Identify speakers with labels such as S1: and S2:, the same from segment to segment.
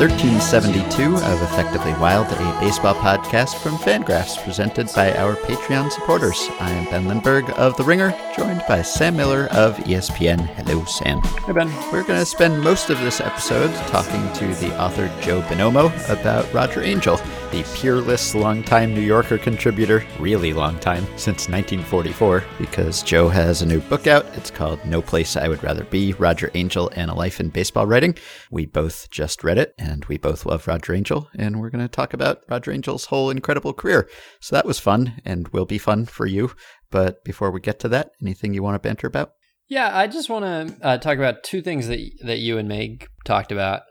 S1: 1372 of Effectively Wild, a baseball podcast from Fangraphs presented by our Patreon supporters. I am Ben Lindbergh of The Ringer, joined by Sam Miller of ESPN. Hello, Sam.
S2: Hey, Ben.
S1: We're going to spend most of this episode talking to the author Joe Bonomo about Roger Angell, the peerless longtime New Yorker contributor, really long time, since 1944, because Joe has a new book out. It's called No Place I Would Rather Be Roger Angell and a Life in Baseball Writing. We both just read it, and we both love Roger Angell, and we're going to talk about Roger Angell's whole incredible career. So that was fun, and will be fun for you. But before we get to that, anything you want to banter about?
S2: Yeah, I just want to uh, talk about two things that that you and Meg talked about,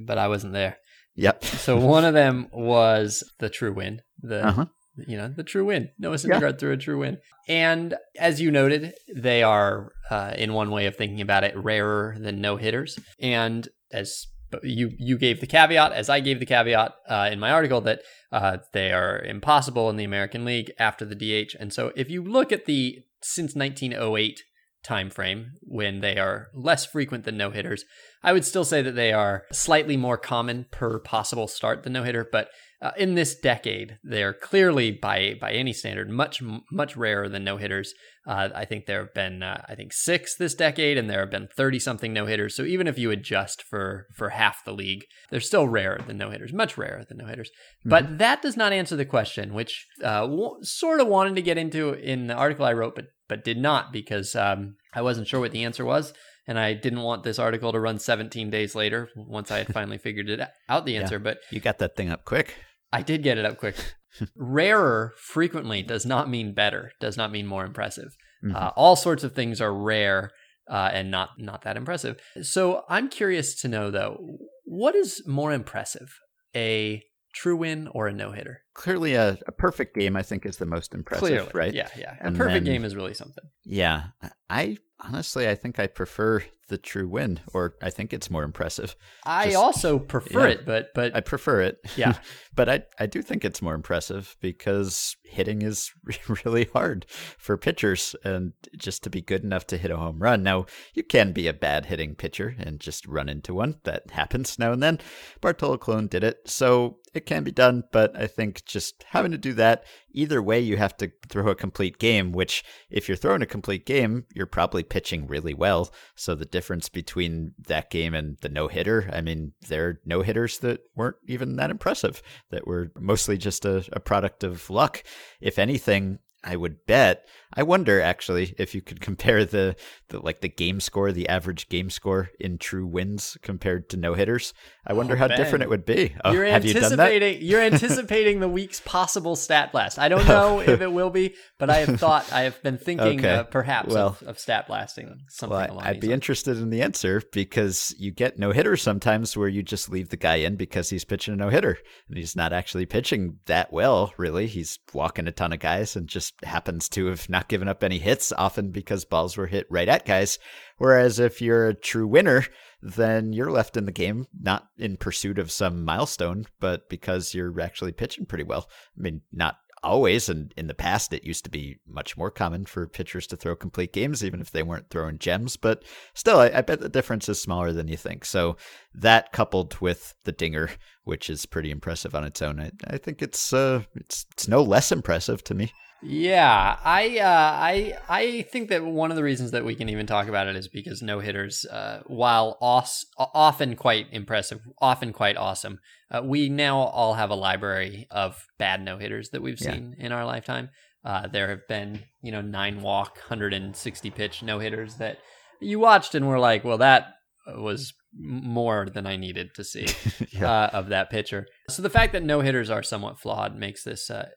S2: but I wasn't there.
S1: Yep.
S2: So one of them was the true win. The
S1: Uh-huh.
S2: you know the true win. Noah Syndergaard threw a true win, and as you noted, they are uh, in one way of thinking about it rarer than no hitters. And as you you gave the caveat, as I gave the caveat uh, in my article that uh, they are impossible in the American League after the DH. And so if you look at the since 1908 time frame when they are less frequent than no hitters. I would still say that they are slightly more common per possible start than no hitter, but uh, in this decade, they are clearly by by any standard much much rarer than no hitters. Uh, I think there have been uh, I think six this decade, and there have been thirty something no hitters. So even if you adjust for for half the league, they're still rarer than no hitters, much rarer than no hitters. Mm-hmm. But that does not answer the question, which uh, w- sort of wanted to get into in the article I wrote, but but did not because um, I wasn't sure what the answer was. And I didn't want this article to run 17 days later once I had finally figured it out the answer.
S1: Yeah,
S2: but
S1: you got that thing up quick.
S2: I did get it up quick. Rarer frequently does not mean better, does not mean more impressive. Mm-hmm. Uh, all sorts of things are rare uh, and not not that impressive. So I'm curious to know though, what is more impressive, a true win or a no hitter?
S1: Clearly, a, a, perfect game I think is the most impressive,
S2: Clearly,
S1: right?
S2: Yeah, yeah. A and perfect then, game is really something.
S1: Yeah, I honestly I think I prefer the true win, or I think it's more impressive.
S2: I Just, also prefer yeah, it, but but
S1: I prefer it.
S2: Yeah,
S1: but I I do think it's more impressive because hitting is really hard for pitchers, and just to be good enough to hit a home run. Now you can be a bad hitting pitcher and just run into one. That happens now and then. Bartolo Colon did it, so it can be done. But I think just having to do that either way, you have to throw a complete game. Which if you're throwing a complete game, you're probably pitching really well. So the difference between that game and the no hitter, I mean, there are no hitters that weren't even that impressive, that were mostly just a, a product of luck. If anything, I would bet. I wonder actually if you could compare the, the like the game score, the average game score in true wins compared to no hitters. I wonder oh, how ben. different it would be. Oh,
S2: you're anticipating
S1: you
S2: are anticipating the week's possible stat blast. I don't know if it will be, but I have thought I have been thinking
S1: okay.
S2: uh, perhaps
S1: well,
S2: of, of, stat blasting something
S1: well, I'd be
S2: lines.
S1: interested in the answer because you get no hitters sometimes where you just leave the guy in because he's pitching a no hitter and he's not actually pitching that well. Really, he's walking a ton of guys and just happens to have not given up any hits often because balls were hit right at guys. Whereas if you're a true winner, then you're left in the game, not in pursuit of some milestone, but because you're actually pitching pretty well. I mean, not always. And in the past, it used to be much more common for pitchers to throw complete games, even if they weren't throwing gems. But still, I, I, bet the difference is smaller than you think. So that coupled with the dinger, which is pretty impressive on its own, I, I think it's uh, it's it's no less impressive to me.
S2: Yeah, I uh, I I think that one of the reasons that we can even talk about it is because no hitters, uh, while os- often quite impressive, often quite awesome, uh, we now all have a library of bad no hitters that we've seen yeah. in our lifetime. Uh, there have been you know nine walk, 160 pitch no hitters that you watched and were like, well, that was more than I needed to see yeah. uh, of that pitcher. So the fact that no hitters are somewhat flawed makes this uh,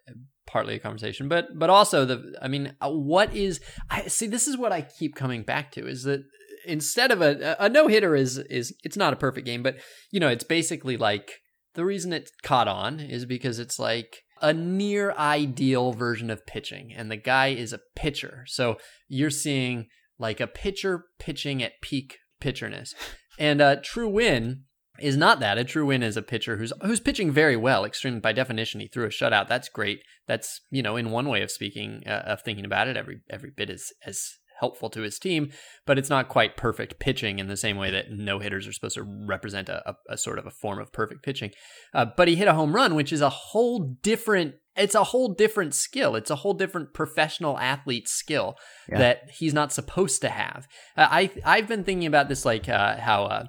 S2: partly a conversation, but but also the I mean, uh, what is I see? This is what I keep coming back to is that instead of a a no hitter is is it's not a perfect game, but you know it's basically like the reason it caught on is because it's like a near ideal version of pitching, and the guy is a pitcher, so you're seeing like a pitcher pitching at peak pitcherness, and a true win is not that. A true win is a pitcher who's who's pitching very well. Extreme by definition, he threw a shutout. That's great. That's you know in one way of speaking uh, of thinking about it, every every bit is as helpful to his team, but it's not quite perfect pitching in the same way that no hitters are supposed to represent a, a, a sort of a form of perfect pitching. Uh, but he hit a home run, which is a whole different. It's a whole different skill. It's a whole different professional athlete skill
S1: Yeah.
S2: that he's not supposed to have. Uh, I I've been thinking about this like uh, how.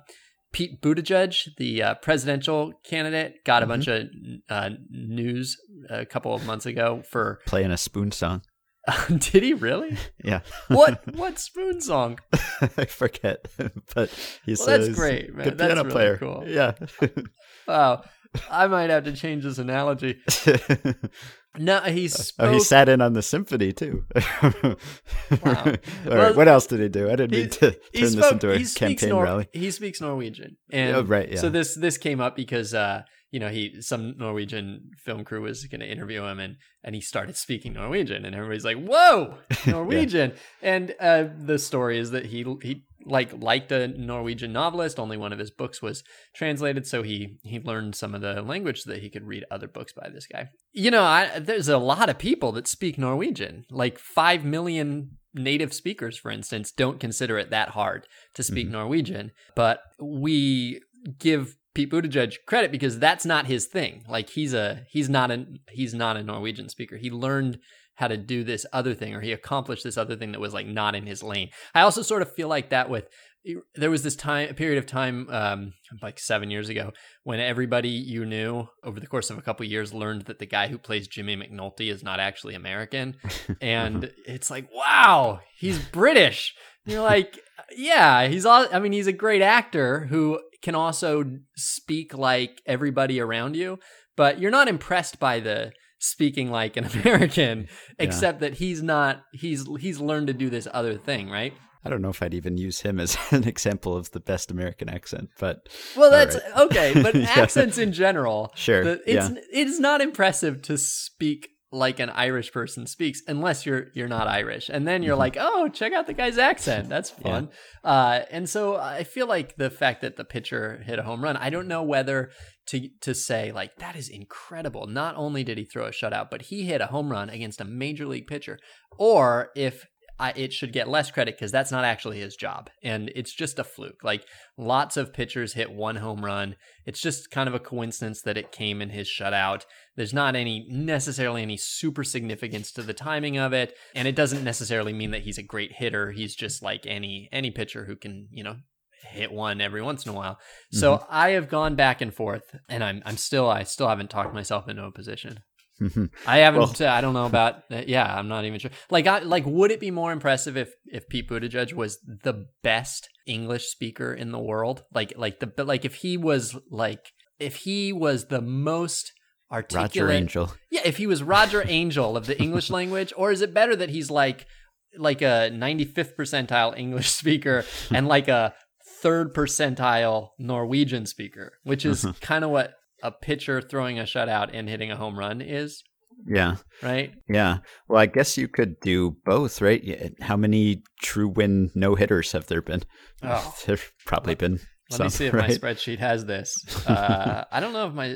S2: Pete Buttigieg, the uh, presidential candidate, got a
S1: Mhm.
S2: bunch of uh, news a couple of months ago for.
S1: Playing a spoon song.
S2: Did he really?
S1: Yeah.
S2: What what spoon song?
S1: I forget, but he's
S2: Well, that's great, man.
S1: good
S2: That's
S1: piano
S2: really
S1: player.
S2: cool.
S1: Yeah.
S2: Wow, I might have to change this analogy. No, he spoke.
S1: oh, he sat in on the symphony too. All right,
S2: Well,
S1: what else did he do? I didn't
S2: he-
S1: mean to turn
S2: he
S1: this into a campaign
S2: Nor-
S1: rally.
S2: He speaks Norwegian, and
S1: Oh, right, yeah.
S2: so this this came up because uh, you know he some Norwegian film crew was going to interview him, and and he started speaking Norwegian, and everybody's like, "Whoa, Norwegian!" And uh, the story is that he he like liked a Norwegian novelist. Only one of his books was translated, so he he learned some of the language so that he could read other books by this guy. You know, I, there's a lot of people that speak Norwegian, like five million native speakers, for instance, don't consider it that hard to speak
S1: Mhm.
S2: Norwegian, but we give Pete Buttigieg credit because that's not his thing. Like he's a he's not a he's not a Norwegian speaker. He learned how to do this other thing or he accomplished this other thing that was like not in his lane. I also sort of feel like that with there was this time period of time um like 7 years ago when everybody you knew over the course of a couple years learned that the guy who plays Jimmy McNulty is not actually American and it's like wow, he's British. And you're like yeah, he's all I mean he's a great actor who can also speak like everybody around you, but you're not impressed by the speaking like an American except that he's not he's he's learned to do this other thing, right?
S1: I don't know if I'd even use him as an example of the best American accent, but
S2: Well, that's
S1: right.
S2: okay, but
S1: Yeah.
S2: accents in general,
S1: sure.
S2: the, it's
S1: yeah.
S2: it's not impressive to speak like an Irish person speaks unless you're you're not Irish, and then you're
S1: Mhm.
S2: like, oh, check out the guy's accent, that's fun. Uh, and so I feel like the fact that the pitcher hit a home run, I don't know whether to to say like that is incredible. Not only did he throw a shutout, but he hit a home run against a major league pitcher, or if I, it should get less credit because that's not actually his job, and it's just a fluke. Like lots of pitchers hit one home run. It's just kind of a coincidence that it came in his shutout. There's not any necessarily any super significance to the timing of it, and it doesn't necessarily mean that he's a great hitter. He's just like any any pitcher who can you know hit one every once in a while. So I have gone back and forth, and I'm I'm still I still haven't talked myself into a position. I haven't. uh, I don't know about. Uh, yeah, I'm not even sure. Like, I, like, would it be more impressive if if Pete Buttigieg was the best English speaker in the world? Like, like the but like if he was like if he was the most articulate.
S1: Roger Angell.
S2: Yeah, if he was Roger Angell of the English language, or is it better that he's like like a 95th percentile English speaker and like a third percentile Norwegian speaker, which is mm-hmm. kind of what a pitcher throwing a shutout and hitting a home run is,
S1: Yeah.
S2: right?
S1: Yeah. Well, I guess you could do both, right? How many true win no hitters have there been?
S2: Oh.
S1: There've probably been
S2: Let me see if
S1: right?
S2: my spreadsheet has this. Uh, I don't know if my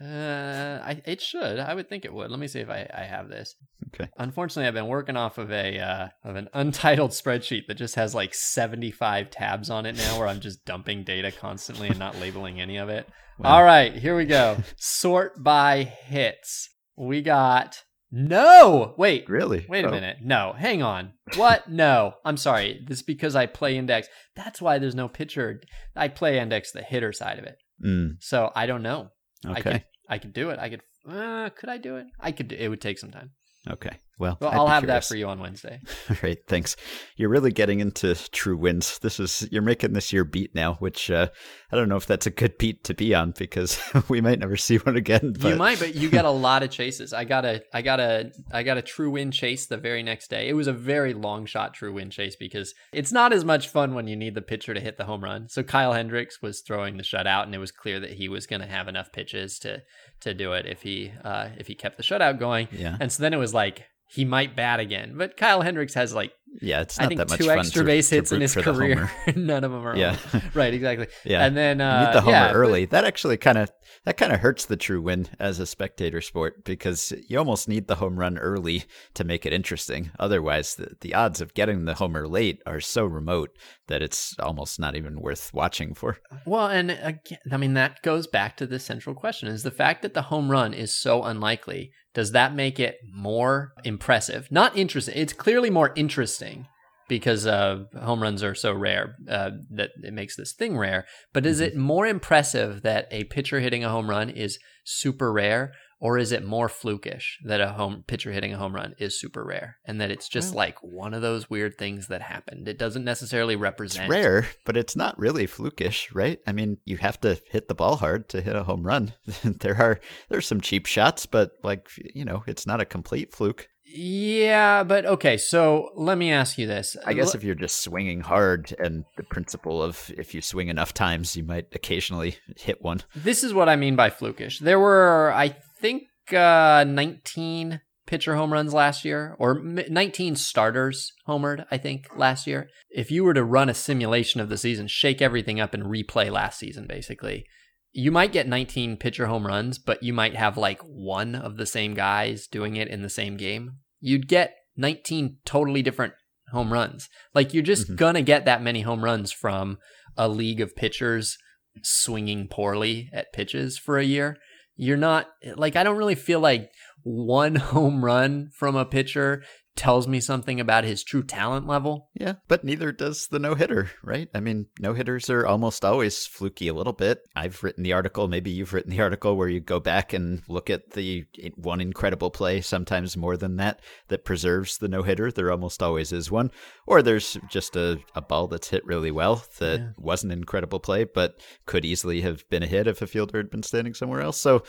S2: uh, I, it should. I would think it would. Let me see if I, I have this.
S1: Okay.
S2: Unfortunately, I've been working off of a uh, of an untitled spreadsheet that just has like seventy five tabs on it now, where I'm just dumping data constantly and not labeling any of it.
S1: Wow.
S2: All right, here we go. Sort by hits. We got no. Wait,
S1: Really?
S2: Wait a
S1: Oh.
S2: minute. No, hang on. What? no. I'm sorry. This is because I play index. That's why there's no pitcher. I play index the hitter side of it.
S1: Mm,
S2: So I don't know. I could
S1: okay.
S2: I could do it. I could uh, could I do it? I could do, it would take some time.
S1: Okay. Well,
S2: Well, I'll have
S1: curious.
S2: that for you on Wednesday.
S1: All right, thanks. You're really getting into true wins. This is you're making this your beat now, which uh, I don't know if that's a good beat to be on because we might never see one again. But
S2: You might, but you get a lot of chases. I got a, I got a, I got a true win chase the very next day. It was a very long shot true win chase because it's not as much fun when you need the pitcher to hit the home run. So Kyle Hendricks was throwing the shutout, and it was clear that he was going to have enough pitches to to do it if he uh, if he kept the shutout going.
S1: yeah,
S2: And so then it was like he might bat again, but Kyle Hendricks has like
S1: Yeah, it's
S2: I think
S1: that much
S2: two extra
S1: to-
S2: base hits in his career. None of them are.
S1: Yeah.
S2: right. Exactly.
S1: Yeah.
S2: And then uh,
S1: need the homer
S2: yeah, but-
S1: early. That actually kind of that kind of hurts the true win as a spectator sport because you almost need the home run early to make it interesting. Otherwise, the, the odds of getting the homer late are so remote that it's almost not even worth watching for.
S2: Well, and again, I mean that goes back to the central question: is the fact that the home run is so unlikely. Does that make it more impressive? Not interesting. It's clearly more interesting because uh, home runs are so rare uh, that it makes this thing rare. But is it more impressive that a pitcher hitting a home run is super rare, or is it more flukish that a home pitcher hitting a home run is super rare, and that it's just
S1: Well-
S2: like one of those weird things that happened? It doesn't necessarily
S1: It's
S2: represent.
S1: rare, but it's not really flukish, right? I mean, you have to hit the ball hard to hit a home run. there are there's some cheap shots, but like you know, it's not a complete fluke.
S2: Yeah, but okay. So let me ask you this.
S1: I guess if you're just swinging hard, and the principle of if you swing enough times, you might occasionally hit one.
S2: this is what I mean by flukish. There were, I think, uh, 19 pitcher home runs last year, or 19 starters homered. I think last year. If you were to run a simulation of the season, shake everything up and replay last season, basically. You might get 19 pitcher home runs, but you might have like one of the same guys doing it in the same game. You'd get 19 totally different home runs. Like you're just
S1: Mhm.
S2: gonna get that many home runs from a league of pitchers swinging poorly at pitches for a year. You're not like I don't really feel like one home run from a pitcher tells me something about his true talent level.
S1: Yeah, but neither does the no hitter, right? I mean, no hitters are almost always fluky a little bit. I've written the article, maybe you've written the article where you go back and look at the one incredible play, sometimes more than that, that preserves the no hitter. There almost always is one. Or there's just a, a ball that's hit really well that
S2: Yeah.
S1: was an incredible play, but could easily have been a hit if a fielder had been standing somewhere else. So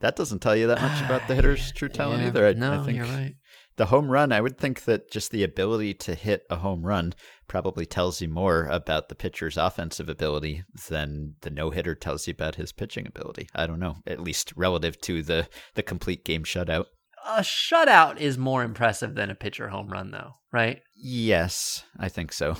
S1: that doesn't tell you that much about the hitter's true talent
S2: Yeah,
S1: either. I,
S2: no,
S1: I think
S2: you're right.
S1: The home run, I would think that just the ability to hit a home run probably tells you more about the pitcher's offensive ability than the no hitter tells you about his pitching ability. I don't know, at least relative to the the complete game shutout.
S2: A shutout is more impressive than a pitcher home run, though, right?
S1: Yes, I think so.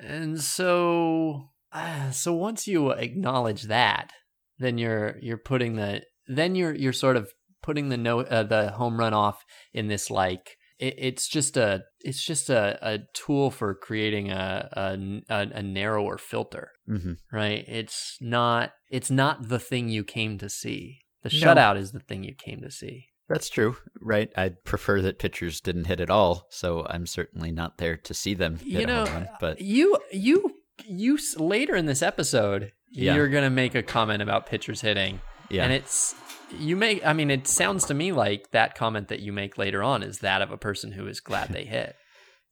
S2: And so, uh, so once you acknowledge that, then you're you're putting the then you're you're sort of putting the no uh, the home run off in this like it, it's just a it's just a, a tool for creating a a, a narrower filter,
S1: hmm
S2: right? It's not it's not the thing you came to see. The
S1: No.
S2: shutout is the thing you came to see.
S1: That's true, right? I'd prefer that pitchers didn't hit at all, so I'm certainly not there to see them
S2: you know,
S1: run. But
S2: you you you later in this episode,
S1: Yeah.
S2: you're gonna make a comment about pitchers hitting,
S1: yeah,
S2: and it's you make. I mean, it sounds to me like that comment that you make later on is that of a person who is glad they hit.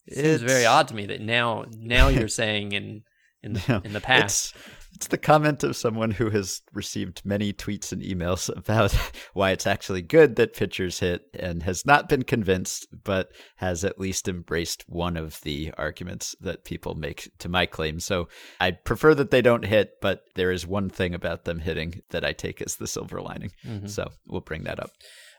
S2: It seems very odd to me that now now you're saying in in the
S1: No,
S2: in the past.
S1: It's, the comment of someone who has received many tweets and emails about why it's actually good that pitchers hit and has not been convinced, but has at least embraced one of the arguments that people make to my claim. So I prefer that they don't hit, but there is one thing about them hitting that I take as the silver lining.
S2: Mhm.
S1: So we'll bring that up.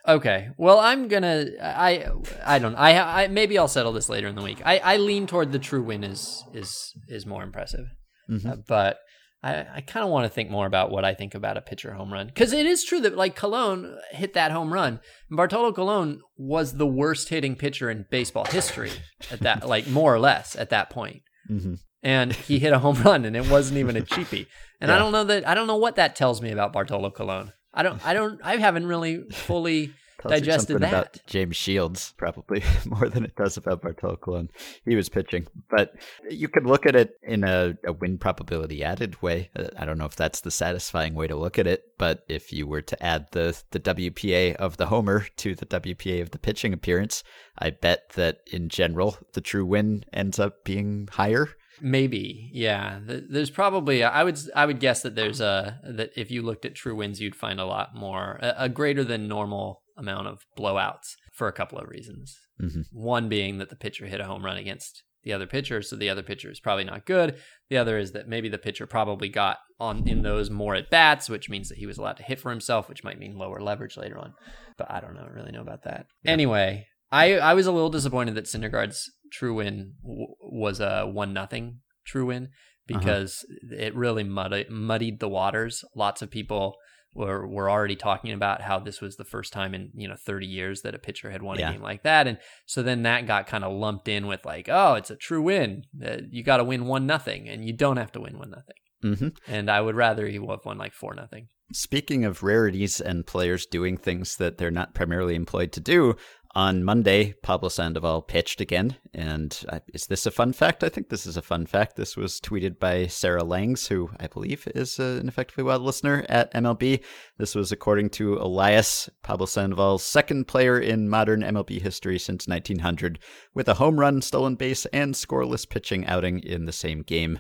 S2: Okay. Well, I'm gonna. I. I don't. I. I. Maybe I'll settle this later in the week. I. I lean toward the true win is is is more impressive,
S1: Mhm.
S2: Uh, but I. I kind of want to think more about what I think about a pitcher home run because it is true that like Colon hit that home run. Bartolo Colon was the worst hitting pitcher in baseball history at that, like more or less at that point.
S1: hmm
S2: and he hit a home run and it wasn't even a cheapie. And I don't know that I don't know what that tells me about Bartolo Colon. I don't I don't I haven't really fully
S1: Tells
S2: digested
S1: something about
S2: that.
S1: James Shields, probably more than it does about Bartolo Colon. He was pitching, but you could look at it in a, a win probability added way. Uh, I don't know if that's the satisfying way to look at it, but if you were to add the the WPA of the homer to the WPA of the pitching appearance, I bet that in general the true win ends up being higher.
S2: Maybe, yeah. There's probably I would I would guess that there's a that if you looked at true wins, you'd find a lot more a, a greater than normal amount of blowouts for a couple of reasons.
S1: Mhm.
S2: One being that the pitcher hit a home run against the other pitcher, so the other pitcher is probably not good. The other is that maybe the pitcher probably got on in those more at bats, which means that he was allowed to hit for himself, which might mean lower leverage later on. But I don't know really know about that. Anyway, I I was a little disappointed that Syndergaard's true win w- was a one nothing true win because uh-huh. it really muddied muddied the waters. Lots of people were were already talking about how this was the first time in you know 30 years that a pitcher had won yeah. a game like that, and so then that got kind of lumped in with like, oh, it's a true win. Uh, you got to win one nothing, and you don't have to win one nothing. Mm-hmm. And I would rather he have won like four nothing.
S1: Speaking of rarities and players doing things that they're not primarily employed to do, on Monday, Pablo Sandoval pitched again. And uh, is this a fun fact? I think this is a fun fact. This was tweeted by Sarah Langs, who I believe is uh, an effectively wild listener at MLB. This was according to Elias, Pablo Sandoval's second player in modern MLB history since 1900, with a home run, stolen base, and scoreless pitching outing in the same game.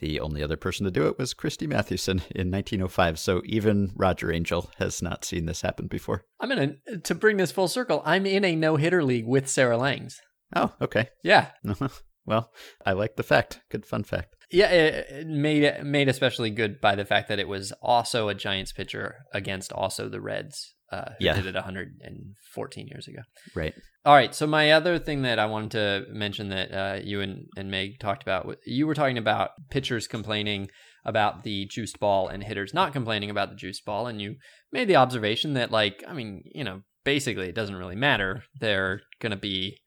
S1: The only other person to do it was Christy Mathewson in 1905. So even Roger Angell has not seen this happen before.
S2: I'm in a, to bring this full circle. I'm in a no hitter league with Sarah Langs.
S1: Oh, okay.
S2: Yeah. Uh-huh.
S1: well, I like the fact. Good fun fact.
S2: Yeah, it made made especially good by the fact that it was also a Giants pitcher against also the Reds uh, yeah. did it 114 years ago.
S1: Right.
S2: All right. So my other thing that I wanted to mention that uh, you and, and Meg talked about, you were talking about pitchers complaining about the juiced ball and hitters not complaining about the juiced ball, and you made the observation that, like, I mean, you know, basically it doesn't really matter. They're going to be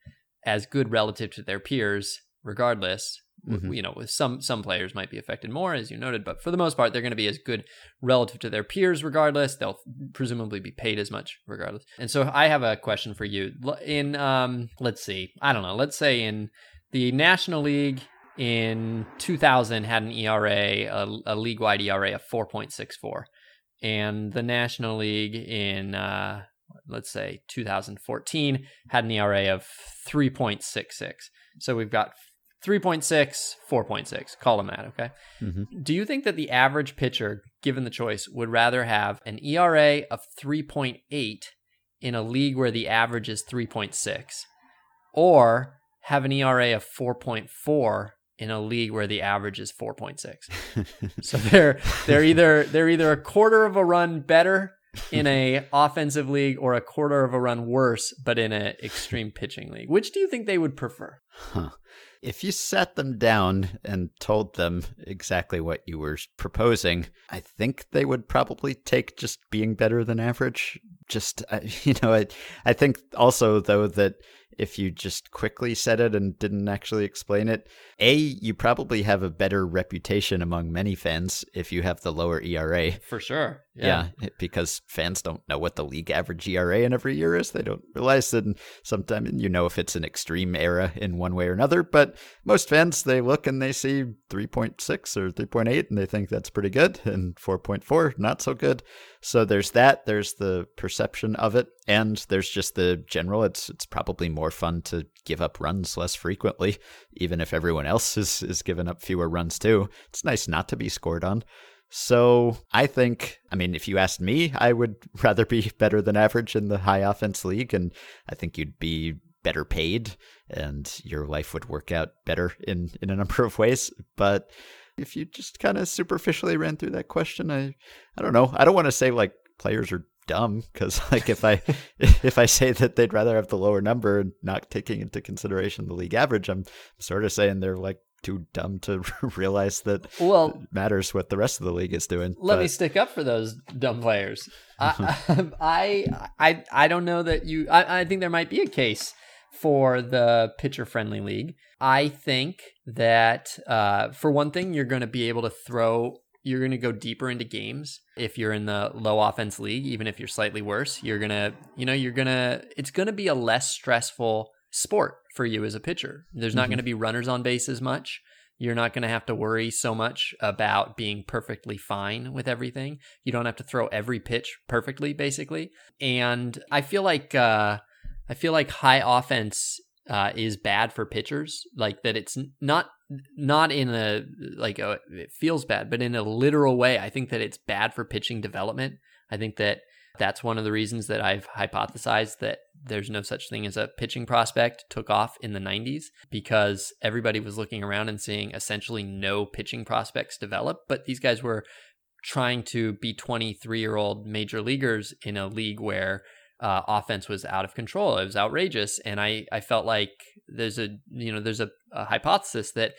S2: as good relative to their peers regardless Mm-hmm. You know, some some players might be affected more, as you noted, but for the most part, they're going to be as good relative to their peers, regardless. They'll presumably be paid as much, regardless. And so, I have a question for you. In um, let's see, I don't know. Let's say in the National League in 2000 had an ERA, a, a league-wide ERA of 4.64, and the National League in uh, let's say 2014 had an ERA of 3.66. So we've got 3.6, 4.6. Call them that, okay? Mm-hmm. Do you think that the average pitcher, given the choice, would rather have an ERA of 3.8 in a league where the average is 3.6 or have an ERA of 4.4 in a league where the average is 4.6? so they're they're either they're either a quarter of a run better in a offensive league or a quarter of a run worse but in an extreme pitching league. Which do you think they would prefer?
S1: Huh if you sat them down and told them exactly what you were proposing, I think they would probably take just being better than average. Just, uh, you know, I, I think also, though, that if you just quickly said it and didn't actually explain it. A, you probably have a better reputation among many fans if you have the lower ERA.
S2: For sure.
S1: Yeah. yeah because fans don't know what the league average ERA in every year is. They don't realize that sometimes you know if it's an extreme era in one way or another. But most fans, they look and they see 3.6 or 3.8 and they think that's pretty good, and 4.4, not so good. So there's that. There's the perception of it, and there's just the general. It's it's probably more fun to give up runs less frequently, even if everyone else is is giving up fewer runs too. It's nice not to be scored on. So I think, I mean, if you asked me, I would rather be better than average in the high offense league, and I think you'd be better paid, and your life would work out better in in a number of ways. But if you just kind of superficially ran through that question, I I don't know. I don't want to say like players are dumb because like if I if I say that they'd rather have the lower number and not taking into consideration the league average, I'm sort of saying they're like too dumb to realize that well matters what the rest of the league is doing.
S2: Let but... me stick up for those dumb players. I, I I I don't know that you. I, I think there might be a case for the pitcher friendly league. I think that uh, for one thing, you're going to be able to throw. You're going to go deeper into games if you're in the low offense league, even if you're slightly worse. You're gonna, you know, you're gonna. It's going to be a less stressful sport for you as a pitcher. There's not mm-hmm. going to be runners on base as much. You're not going to have to worry so much about being perfectly fine with everything. You don't have to throw every pitch perfectly, basically. And I feel like uh, I feel like high offense uh, is bad for pitchers. Like that, it's not not in a like a, it feels bad, but in a literal way. I think that it's bad for pitching development. I think that that's one of the reasons that I've hypothesized that there's no such thing as a pitching prospect took off in the 90s because everybody was looking around and seeing essentially no pitching prospects develop. But these guys were trying to be 23 year old major leaguers in a league where uh, offense was out of control. It was outrageous, and I I felt like there's a you know there's a, a hypothesis that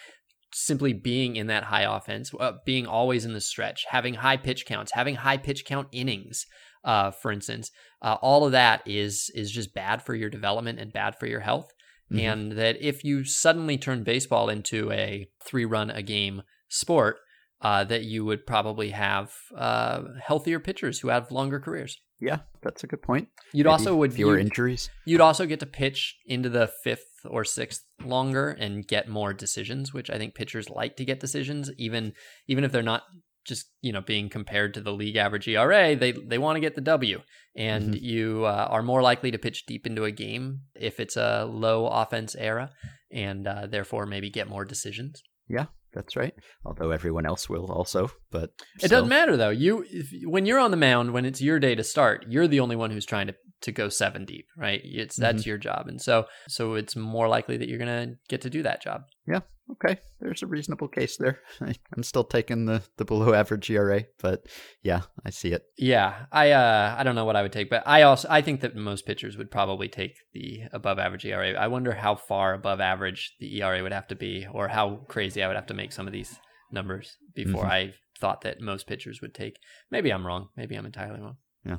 S2: simply being in that high offense, uh, being always in the stretch, having high pitch counts, having high pitch count innings, uh, for instance, uh, all of that is is just bad for your development and bad for your health. Mm-hmm. And that if you suddenly turn baseball into a three run a game sport, uh, that you would probably have uh, healthier pitchers who have longer careers.
S1: Yeah, that's a good point.
S2: You'd Maybe also would
S1: fewer
S2: you'd,
S1: injuries.
S2: You'd also get to pitch into the fifth or sixth longer and get more decisions, which I think pitchers like to get decisions, even even if they're not just you know being compared to the league average ERA. They they want to get the W, and mm-hmm. you uh, are more likely to pitch deep into a game if it's a low offense era, and uh, therefore maybe get more decisions.
S1: Yeah, that's right. Although everyone else will also, but
S2: it doesn't matter though. You if, when you're on the mound, when it's your day to start, you're the only one who's trying to to go seven deep, right? It's that's mm-hmm. your job, and so so it's more likely that you're gonna get to do that job.
S1: Yeah. Okay. There's a reasonable case there. I'm still taking the the below average ERA, but yeah, I see it.
S2: Yeah. I uh I don't know what I would take, but I also I think that most pitchers would probably take the above average ERA. I wonder how far above average the ERA would have to be, or how crazy I would have to make some of these numbers before mm-hmm. I thought that most pitchers would take. Maybe I'm wrong. Maybe I'm entirely wrong.
S1: Yeah.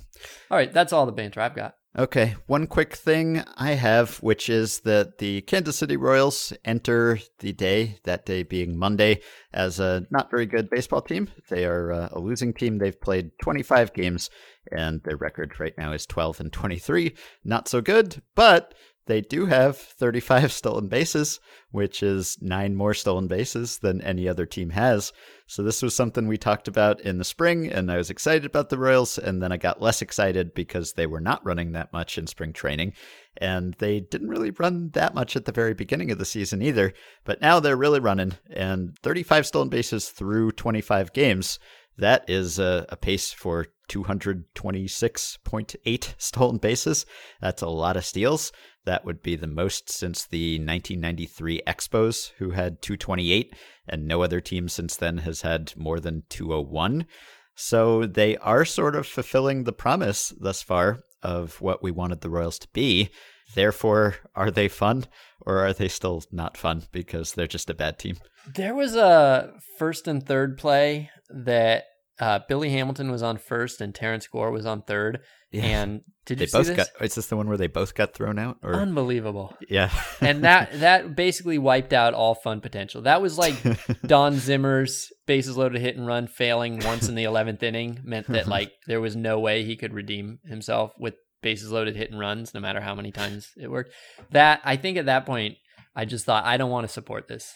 S2: All right, that's all the banter I've got.
S1: Okay, one quick thing I have, which is that the Kansas City Royals enter the day, that day being Monday, as a not very good baseball team. They are uh, a losing team. They've played 25 games, and their record right now is 12 and 23. Not so good, but they do have 35 stolen bases, which is nine more stolen bases than any other team has. So this was something we talked about in the spring, and I was excited about the Royals, and then I got less excited because they were not running that much in spring training, and they didn't really run that much at the very beginning of the season either. But now they're really running, and 35 stolen bases through 25 games. That is a, a pace for 226.8 stolen bases. That's a lot of steals. That would be the most since the 1993 Expos, who had 228, and no other team since then has had more than 201. So they are sort of fulfilling the promise thus far of what we wanted the Royals to be. Therefore, are they fun or are they still not fun because they're just a bad team?
S2: There was a first and third play that uh, Billy Hamilton was on first and Terrence Gore was on third. Yeah. And did
S1: they
S2: you
S1: both
S2: see
S1: this? Got, is this the one where they both got thrown out? Or
S2: unbelievable?
S1: Yeah.
S2: and that that basically wiped out all fun potential. That was like Don Zimmer's bases loaded hit and run failing once in the eleventh inning meant that like there was no way he could redeem himself with bases loaded hit and runs, no matter how many times it worked. That I think at that point I just thought I don't want to support this.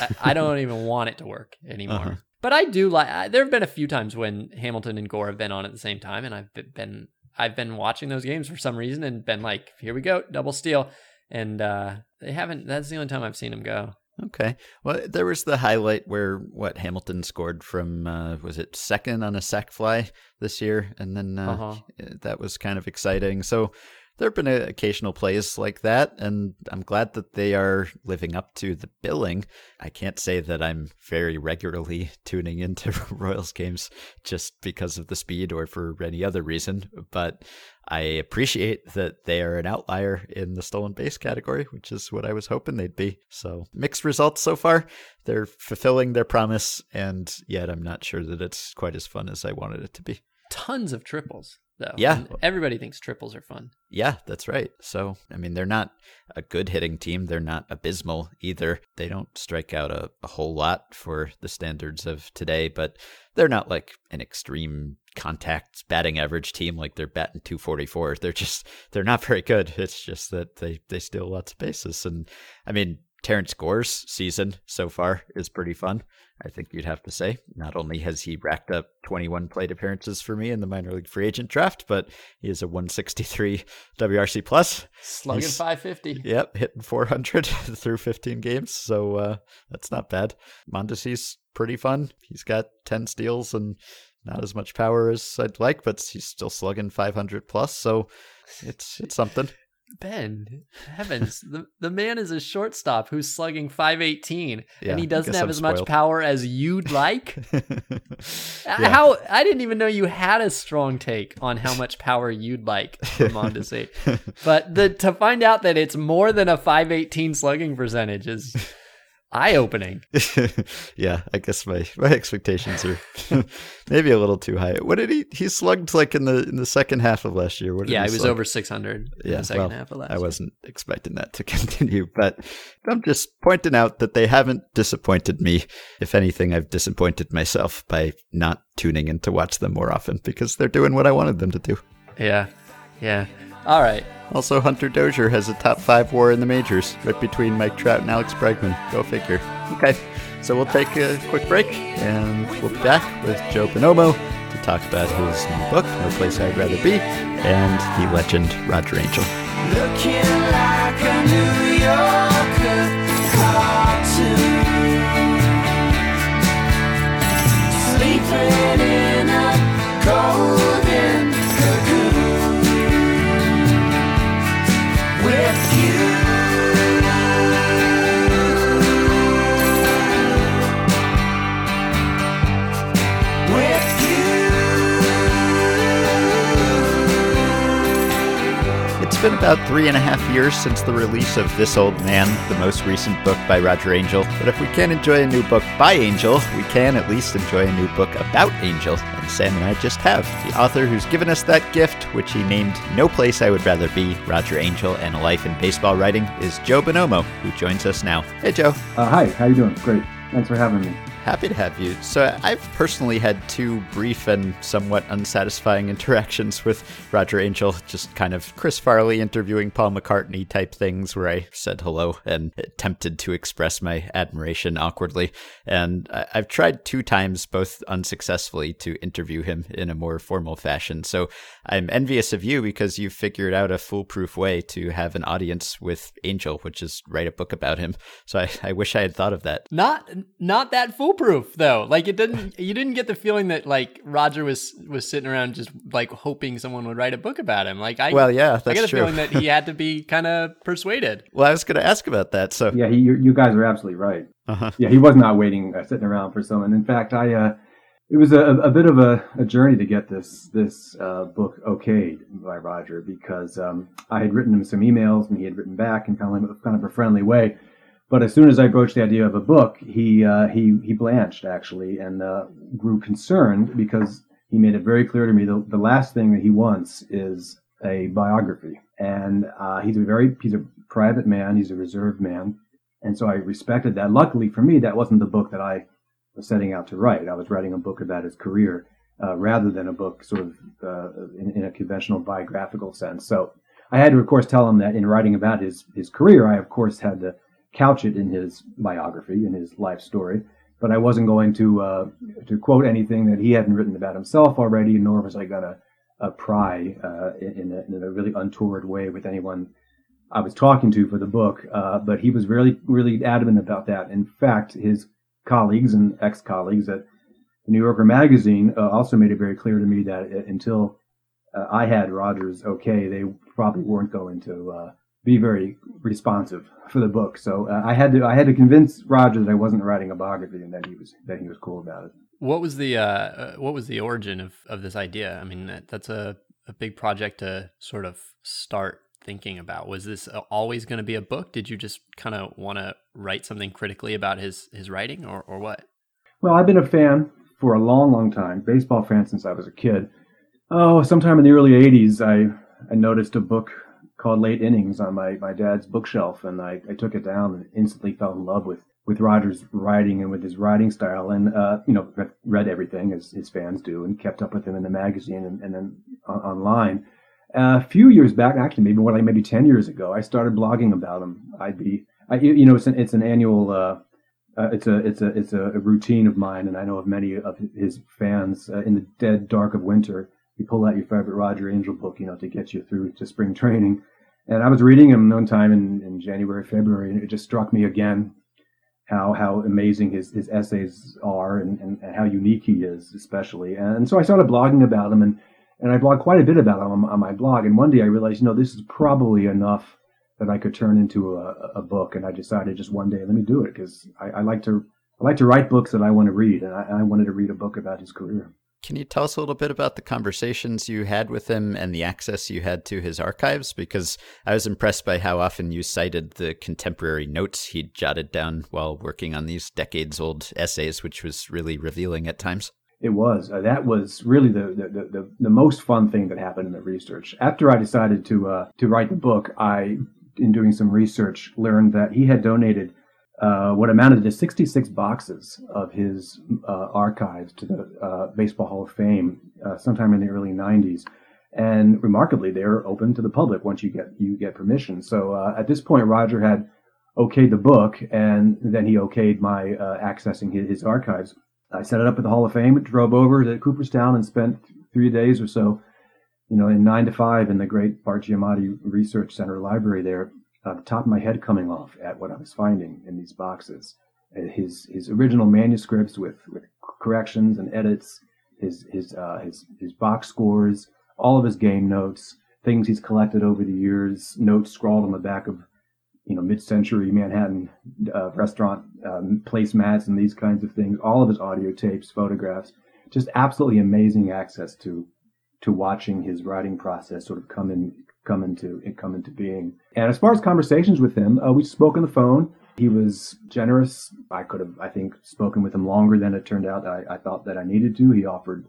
S2: I, I don't even want it to work anymore. Uh-huh. But I do like. There have been a few times when Hamilton and Gore have been on at the same time, and I've been I've been watching those games for some reason and been like, here we go, double steal. And uh, they haven't. That's the only time I've seen them go.
S1: Okay. Well, there was the highlight where what Hamilton scored from uh, was it second on a sac fly this year, and then uh, uh-huh. that was kind of exciting. So there have been uh, occasional plays like that, and I'm glad that they are living up to the billing. I can't say that I'm very regularly tuning into Royals games just because of the speed or for any other reason, but I appreciate that they are an outlier in the stolen base category, which is what I was hoping they'd be. So, mixed results so far. They're fulfilling their promise, and yet I'm not sure that it's quite as fun as I wanted it to be.
S2: Tons of triples though.
S1: Yeah.
S2: And everybody thinks triples are fun.
S1: Yeah, that's right. So, I mean, they're not a good hitting team. They're not abysmal either. They don't strike out a, a whole lot for the standards of today, but they're not like an extreme contact batting average team like they're batting 244. They're just, they're not very good. It's just that they, they steal lots of bases. And I mean, Terrence Gore's season so far is pretty fun. I think you'd have to say. Not only has he racked up 21 plate appearances for me in the minor league free agent draft, but he is a 163 WRC plus.
S2: Slugging He's, 550.
S1: Yep, hitting 400 through 15 games. So uh, that's not bad. Mondesi's pretty fun. He's got 10 steals and not as much power as I'd like, but he's still slugging 500 plus. So it's it's something.
S2: Ben, heavens, the, the man is a shortstop who's slugging 518
S1: Yeah,
S2: and he doesn't have
S1: I'm
S2: as much power as you'd like.
S1: Yeah.
S2: Uh, how I didn't even know you had a strong take on how much power you'd like Mondesi. but the to find out that it's more than a 518 slugging percentage is eye-opening.
S1: yeah, I guess my, my expectations are maybe a little too high. What did he he slugged like in the in the second half of last year? What did
S2: Yeah,
S1: he
S2: he was
S1: slug?
S2: over 600 in
S1: Yeah,
S2: the second
S1: well,
S2: half of last
S1: I
S2: year.
S1: wasn't expecting that to continue, but I'm just pointing out that they haven't disappointed me. If anything, I've disappointed myself by not tuning in to watch them more often because they're doing what I wanted them to do.
S2: Yeah. Yeah. All right.
S1: Also, Hunter Dozier has a top five WAR in the majors, right between Mike Trout and Alex Bregman. Go figure. Okay, so we'll take a quick break, and we'll be back with Joe Bonomo to talk about his new book, No Place I'd Rather Be, and the legend Roger
S3: Angell.
S1: It's been about three and a half years since the release of This Old Man, the most recent book by Roger Angell. But if we can't enjoy a new book by Angell, we can at least enjoy a new book about Angell. And Sam and I just have. The author who's given us that gift, which he named No Place I Would Rather Be, Roger Angell and a Life in Baseball Writing, is Joe Bonomo, who joins us now. Hey, Joe.
S4: Uh, hi, how you doing? Great. Thanks for having me.
S1: Happy to have you. So, I've personally had two brief and somewhat unsatisfying interactions with Roger Angell, just kind of Chris Farley interviewing Paul McCartney type things where I said hello and attempted to express my admiration awkwardly. And I've tried two times, both unsuccessfully, to interview him in a more formal fashion. So, I'm envious of you because you've figured out a foolproof way to have an audience with Angell, which is write a book about him. So, I, I wish I had thought of that.
S2: Not not that foolproof though. Like it didn't you didn't get the feeling that like Roger was was sitting around just like hoping someone would write a book about him. Like I
S1: Well, yeah,
S2: I
S1: that's
S2: a
S1: true.
S2: feeling that he had to be kind of persuaded.
S1: Well, I was going to ask about that. So,
S4: Yeah, he, you, you guys are absolutely right.
S1: uh-huh.
S4: Yeah, he was not waiting, uh, sitting around for someone. In fact, I, uh, it was a, a bit of a, a journey to get this this uh, book okayed by Roger because um, I had written him some emails and he had written back in kind of kind of a friendly way. But as soon as I broached the idea of a book, he uh, he he blanched actually and uh, grew concerned because he made it very clear to me the, the last thing that he wants is a biography. And uh, he's a very he's a private man. He's a reserved man, and so I respected that. Luckily for me, that wasn't the book that I was setting out to write. I was writing a book about his career uh, rather than a book sort of uh, in, in a conventional biographical sense. So I had to, of course, tell him that in writing about his his career, I of course had to couch it in his biography, in his life story. But I wasn't going to uh, to quote anything that he hadn't written about himself already, nor was I to uh, pry uh, in, a, in a really untoward way with anyone I was talking to for the book. Uh, but he was really really adamant about that. In fact, his colleagues and ex-colleagues at the New Yorker magazine uh, also made it very clear to me that uh, until I had Rogers okay, they probably weren't going to uh, be very responsive for the book. So uh, I had to I had to convince Roger that I wasn't writing a biography and that he was that he was cool about it.
S2: What was the uh, uh, what was the origin of, of this idea? I mean, that, that's a, a big project to sort of start thinking about. Was this uh, always going to be a book? Did you just kind of want to write something critically about his his writing, or or what?
S4: Well, I've been a fan for a long, long time, baseball fan since I was a kid. Oh, sometime in the early '80s, I I noticed a book called Late Innings on my, my dad's bookshelf, and I, I took it down and instantly fell in love with, with Rogers' writing and with his writing style. And, uh, you know, read everything as his fans do and kept up with him in the magazine and, and then on, online. a few years back, actually, maybe what like maybe 10 years ago, I started blogging about him. I'd be, I, you know, it's an, it's an annual, uh, uh, it's a it's a it's a routine of mine, and I know of many of his fans. Uh, in the dead dark of winter, you pull out your favorite Roger Angell book, you know, to get you through to spring training. And I was reading him one time in, in January, February, and it just struck me again how how amazing his, his essays are and, and, and how unique he is, especially. And so I started blogging about him, and And I blog quite a bit about him on, on my blog. And one day I realized, you know, this is probably enough that I could turn into a, a book. And I decided just one day, let me do it because I, I like to I like to write books that I want to read, and I, I wanted to read a book about his career.
S1: Can you tell us a little bit about the conversations you had with him and the access you had to his archives? Because I was impressed by how often you cited the contemporary notes he'd jotted down while working on these decades old essays, which was really revealing at times.
S4: It was. Uh, that was really the, the, the, the, most fun thing that happened in the research. After I decided to, uh, to write the book, I, in doing some research, learned that he had donated uh, what amounted to 66 boxes of his uh, archives to the uh, Baseball Hall of Fame uh, sometime in the early 90s. And remarkably, they're open to the public once you get you get permission. So uh, at this point, Roger had okayed the book, and then he okayed my accessing his, his, archives. I set it up at the Hall of Fame, drove over to Cooperstown, and spent three days or so, you know, in nine to five in the great Bart Giamatti Research Center library there, uh, the top of my head coming off at what I was finding in these boxes. Uh, his his original manuscripts with, with corrections and edits, his his uh, his his box scores, all of his game notes, things he's collected over the years, notes scrawled on the back of you know mid-century Manhattan uh, restaurant um, placemats and these kinds of things. All of his audio tapes, photographs, just absolutely amazing access to to watching his writing process sort of come in come into it come into being. And as far as conversations with him, uh, we spoke on the phone. He was generous. I could have, I think, spoken with him longer than it turned out. I, I thought that I needed to. He offered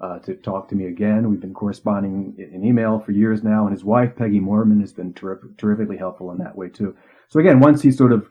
S4: uh, to talk to me again. We've been corresponding in email for years now, and his wife Peggy Moorman has been terrific, terrifically helpful in that way too. So again, once he sort of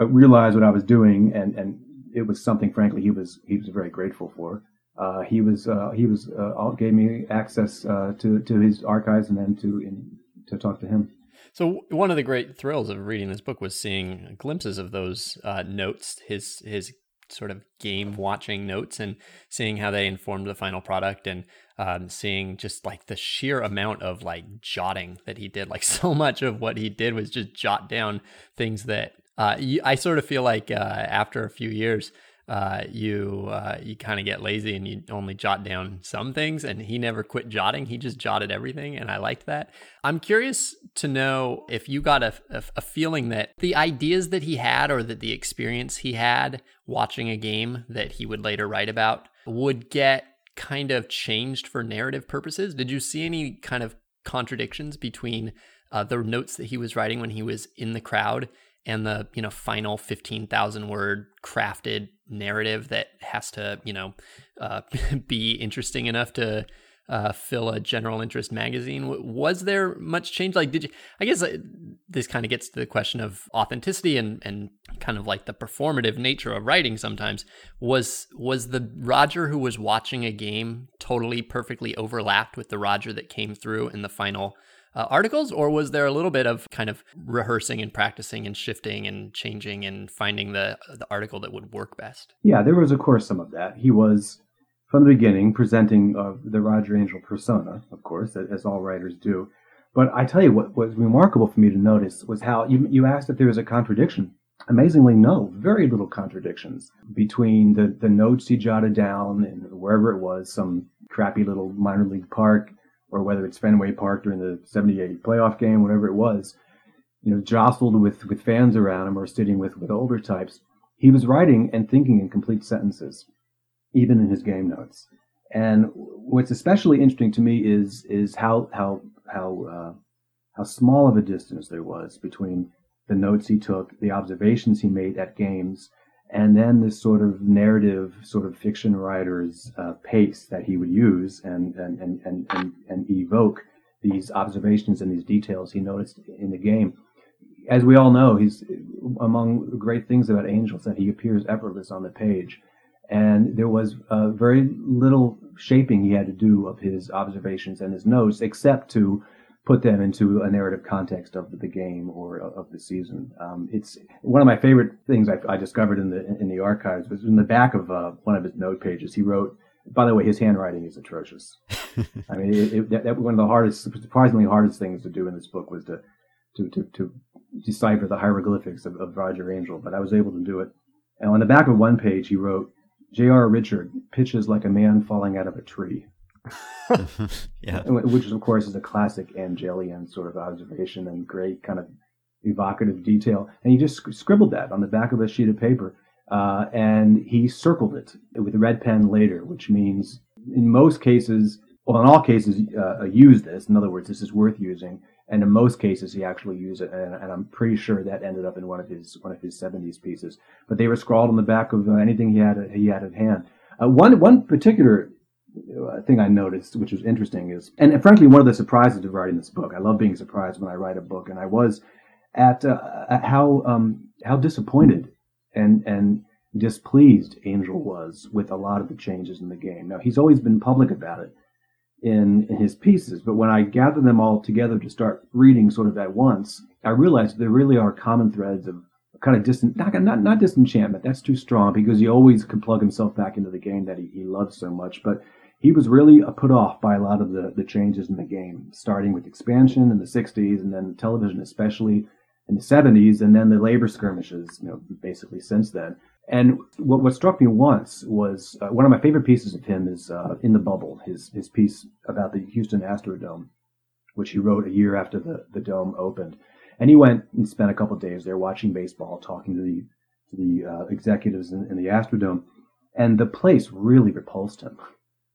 S4: uh, realized what I was doing, and and it was something, frankly, he was he was very grateful for. Uh, he was uh, he was uh, gave me access uh, to to his archives and then to in, to talk to him.
S2: So one of the great thrills of reading this book was seeing glimpses of those uh, notes, his his sort of game watching notes, and seeing how they informed the final product, and um, seeing just like the sheer amount of like jotting that he did. Like so much of what he did was just jot down things that uh, I sort of feel like after a few years uh, you uh, you kind of get lazy and you only jot down some things. And he never quit jotting; he just jotted everything, and I liked that. I'm curious to know if you got a, a, a feeling that the ideas that he had, or that the experience he had watching a game that he would later write about, would get kind of changed for narrative purposes. Did you see any kind of contradictions between uh, the notes that he was writing when he was in the crowd and the you know final 15,000 word crafted narrative that has to you know uh, be interesting enough to uh, fill a general interest magazine. Was there much change? Like, did you? I guess uh, this kind of gets to the question of authenticity and and kind of like the performative nature of writing. Sometimes was was the Roger who was watching a game totally perfectly overlapped with the Roger that came through in the final uh, articles, or was there a little bit of kind of rehearsing and practicing and shifting and changing and finding the the article that would work best?
S4: Yeah, there was of course some of that. He was from the beginning presenting uh, the Roger Angell persona, of course, as all writers do. But I tell you what was remarkable for me to notice was how you, you asked if there was a contradiction. Amazingly, no, very little contradictions between the, the notes he jotted down and wherever it was, some crappy little minor league park or whether it's Fenway Park during the 78 playoff game, whatever it was, you know, jostled with, with fans around him or sitting with, with older types, he was writing and thinking in complete sentences, even in his game notes. And what's especially interesting to me is is how how how uh, how small of a distance there was between the notes he took, the observations he made at games, and then this sort of narrative, sort of fiction writer's uh, pace that he would use and, and, and, and, and, and evoke these observations and these details he noticed in the game. As we all know, he's among great things about Angell's that he appears effortless on the page. And there was uh, very little shaping he had to do of his observations and his notes, except to put them into a narrative context of the game or of the season. Um, it's one of my favorite things I, I, discovered in the in the archives was in the back of uh, one of his note pages. He wrote, by the way, his handwriting is atrocious. I mean, it, it, that, that, one of the hardest, surprisingly hardest things to do in this book was to to to, to decipher the hieroglyphics of, of Roger Angell, but I was able to do it. And on the back of one page, he wrote, J.R. Richard pitches like a man falling out of a tree.
S1: yeah.
S4: which of course is a classic Angellian sort of observation and great kind of evocative detail. And he just scribbled that on the back of a sheet of paper, uh, and he circled it with a red pen later, which means in most cases, well, in all cases, uh, use this. In other words, this is worth using. And in most cases, he actually used it, and, and, I'm pretty sure that ended up in one of his one of his 70s pieces. But they were scrawled on the back of uh, anything he had he had at hand. Uh, one one particular uh, thing I noticed, which was interesting, is and frankly one of the surprises of writing this book. I love being surprised when I write a book, and I was at, uh, at how um, how disappointed and and displeased Angell was with a lot of the changes in the game. Now he's always been public about it in, in his pieces, but when I gather them all together to start reading sort of at once, I realized there really are common threads of kind of distant, not, not, not disenchantment, that's too strong because he always could plug himself back into the game that he, he loves so much, but he was really put off by a lot of the, the changes in the game, starting with expansion in the 60s and then television especially in the 70s and then the labor skirmishes, you know, basically since then. And what, what struck me once was uh, one of my favorite pieces of him is uh, in the bubble, his his piece about the Houston Astrodome, which he wrote a year after the, the dome opened. And he went and spent a couple days there watching baseball, talking to the to the uh, executives in, in the Astrodome, and the place really repulsed him.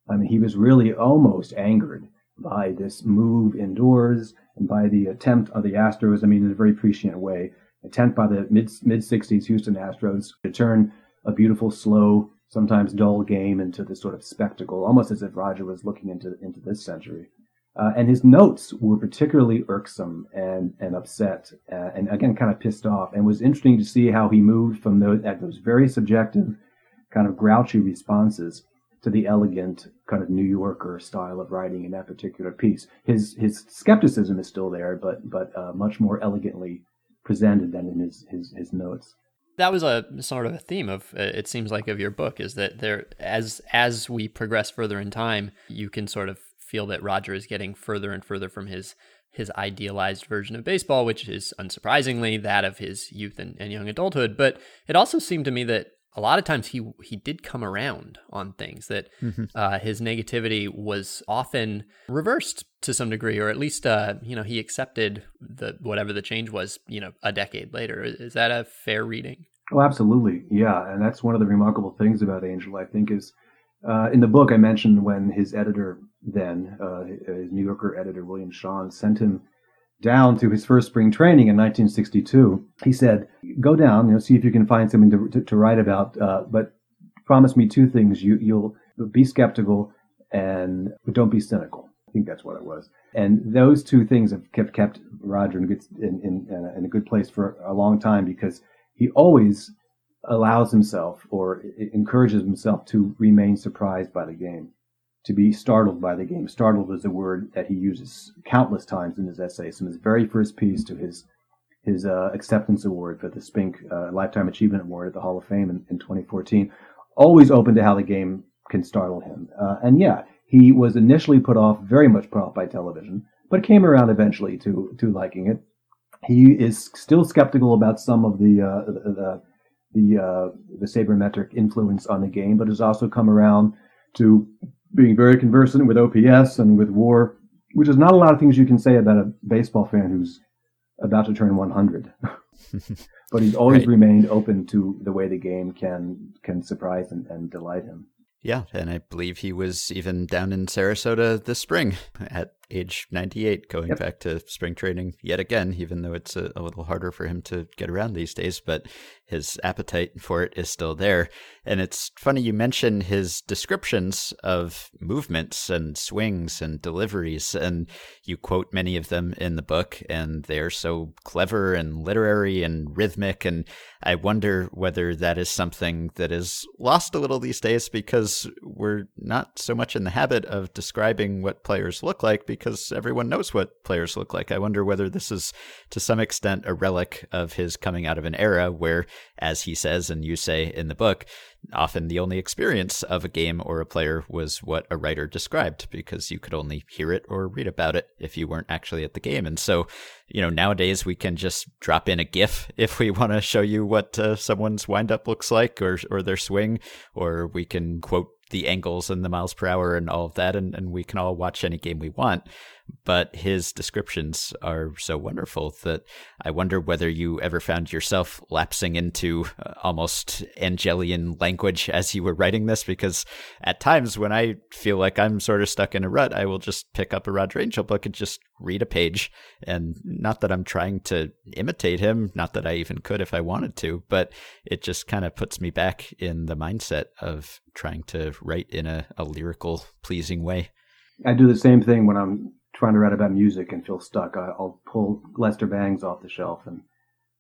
S4: I mean, he was really almost angered by this move indoors and by the attempt of the Astros. I mean, in a very prescient way attempt by the mid mid 60s Houston Astros to turn a beautiful, slow, sometimes dull game into this sort of spectacle, almost as if Roger was looking into into this century. Uh, and his notes were particularly irksome and and upset, uh, and again kind of pissed off. And it was interesting to see how he moved from those those very subjective, kind of grouchy responses to the elegant kind of New Yorker style of writing in that particular piece. His his skepticism is still there, but but uh, much more elegantly presented than in his, his, his notes.
S2: That was a sort of a theme of uh, it seems like of your book is that there as as we progress further in time, you can sort of feel that Roger is getting further and further from his his idealized version of baseball, which is unsurprisingly that of his youth and, and young adulthood. But it also seemed to me that a lot of times he he did come around on things that mm-hmm. uh, his negativity was often reversed to some degree, or at least uh, you know he accepted the whatever the change was. You know, a decade later. Is that a fair reading?
S4: Oh, absolutely, yeah. And that's one of the remarkable things about Angell. I think is uh, in the book I mentioned when his editor then, uh, his New Yorker editor William Shawn, sent him down to his first spring training in 1962, he said, "Go down, you know, see if you can find something to, to, to write about, uh, but promise me two things: you you'll be skeptical and don't be cynical." I think that's what it was. And those two things have kept kept Roger in, in, in, in a good place for a long time because he always allows himself or encourages himself to remain surprised by the game to be startled by the game. Startled is a word that he uses countless times in his essays. From his very first piece to his his uh, acceptance award for the Spink uh, Lifetime Achievement Award at the Hall of Fame in, in 2014, always open to how the game can startle him. Uh, and yeah, he was initially put off, very much put off by television, but came around eventually to to liking it. He is still skeptical about some of the uh, the the the, uh, the sabermetric influence on the game, but has also come around to being very conversant with OPS and with WAR, which is not a lot of things you can say about a baseball fan who's about to turn 100. but he's always right. remained open to the way the game can can surprise and, and delight him.
S1: Yeah, and I believe he was even down in Sarasota this spring at age 98, going yep. back to spring training yet again, even though it's a, a, little harder for him to get around these days. But his appetite for it is still there. And it's funny you mention his descriptions of movements and swings and deliveries, and you quote many of them in the book, and they're so clever and literary and rhythmic. And I wonder whether that is something that is lost a little these days because we're not so much in the habit of describing what players look like because everyone knows what players look like. I wonder whether this is to some extent a relic of his coming out of an era where as he says and you say in the book, often the only experience of a game or a player was what a writer described because you could only hear it or read about it if you weren't actually at the game. And so, you know, nowadays we can just drop in a GIF if we want to show you what uh, someone's windup looks like or or their swing, or we can quote the angles and the miles per hour and all of that, and, and we can all watch any game we want. But his descriptions are so wonderful that I wonder whether you ever found yourself lapsing into uh, almost Angellian language as you were writing this, because at times when I feel like I'm sort of stuck in a rut, I will just pick up a Roger Angell book and just read a page. And not that I'm trying to imitate him, not that I even could if I wanted to, but it just kind of puts me back in the mindset of trying to write in a, a lyrical, pleasing way.
S4: I do the same thing when I'm trying to write about music and feel stuck. I, I'll pull Lester Bangs off the shelf and,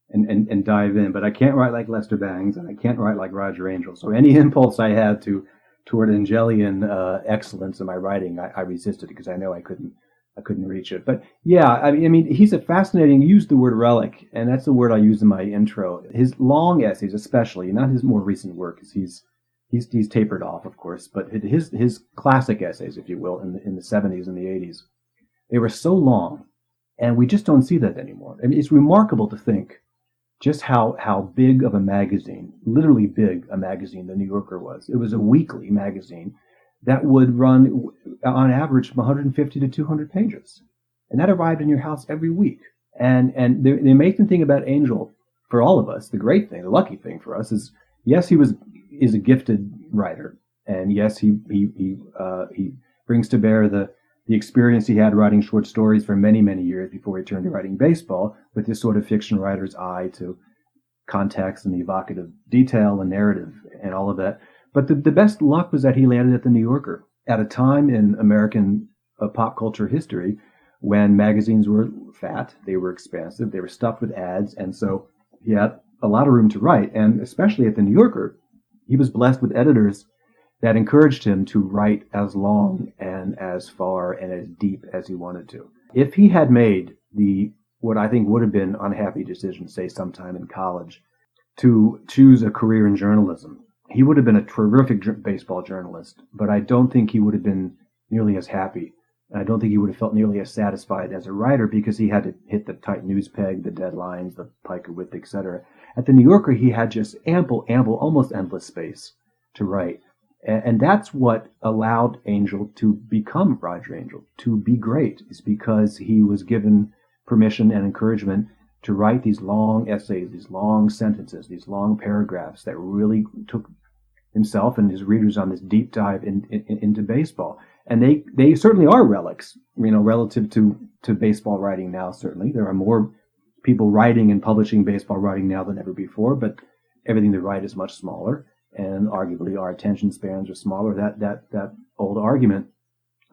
S4: and, and, and dive in. But I can't write like Lester Bangs and I can't write like Roger Angell. So any impulse I had to toward Angellian uh, excellence in my writing, I, I resisted because I know I couldn't I couldn't reach it. But yeah, I mean, I mean, he's a fascinating. Use the word relic, and that's the word I use in my intro. His long essays, especially, not his more recent work, because he's he's he's tapered off, of course. But his his classic essays, if you will, in the in the seventies and the eighties, they were so long, and we just don't see that anymore. I mean, it's remarkable to think just how how big of a magazine, literally big a magazine, the New Yorker was. It was a weekly magazine that would run on average from 150 to 200 pages, and that arrived in your house every week. And and the, the amazing thing about Angell for all of us, the great thing, the lucky thing for us is yes, he was is a gifted writer, and yes, he he he uh, he brings to bear the the experience he had writing short stories for many many years before he turned to writing baseball with this sort of fiction writer's eye to context and the evocative detail and narrative and all of that. But the, the best luck was that he landed at the New Yorker at a time in American uh, pop culture history when magazines were fat, they were expansive, they were stuffed with ads, and so he had a lot of room to write. And especially at the New Yorker, he was blessed with editors that encouraged him to write as long and as far and as deep as he wanted to. If he had made the what I think would have been unhappy decision, say sometime in college, to choose a career in journalism, he would have been a terrific baseball journalist, but I don't think he would have been nearly as happy. I don't think he would have felt nearly as satisfied as a writer because he had to hit the tight news peg, the deadlines, the piker width, etc. At the New Yorker, he had just ample, ample, almost endless space to write. And, that's what allowed Angell to become Roger Angell, to be great, is because he was given permission and encouragement to write these long essays, these long sentences, these long paragraphs that really took himself and his readers on this deep dive in, in, into baseball. And they, they certainly are relics, you know, relative to, to baseball writing now, certainly. There are more people writing and publishing baseball writing now than ever before, but everything they write is much smaller. And arguably our attention spans are smaller. That, that, that old argument.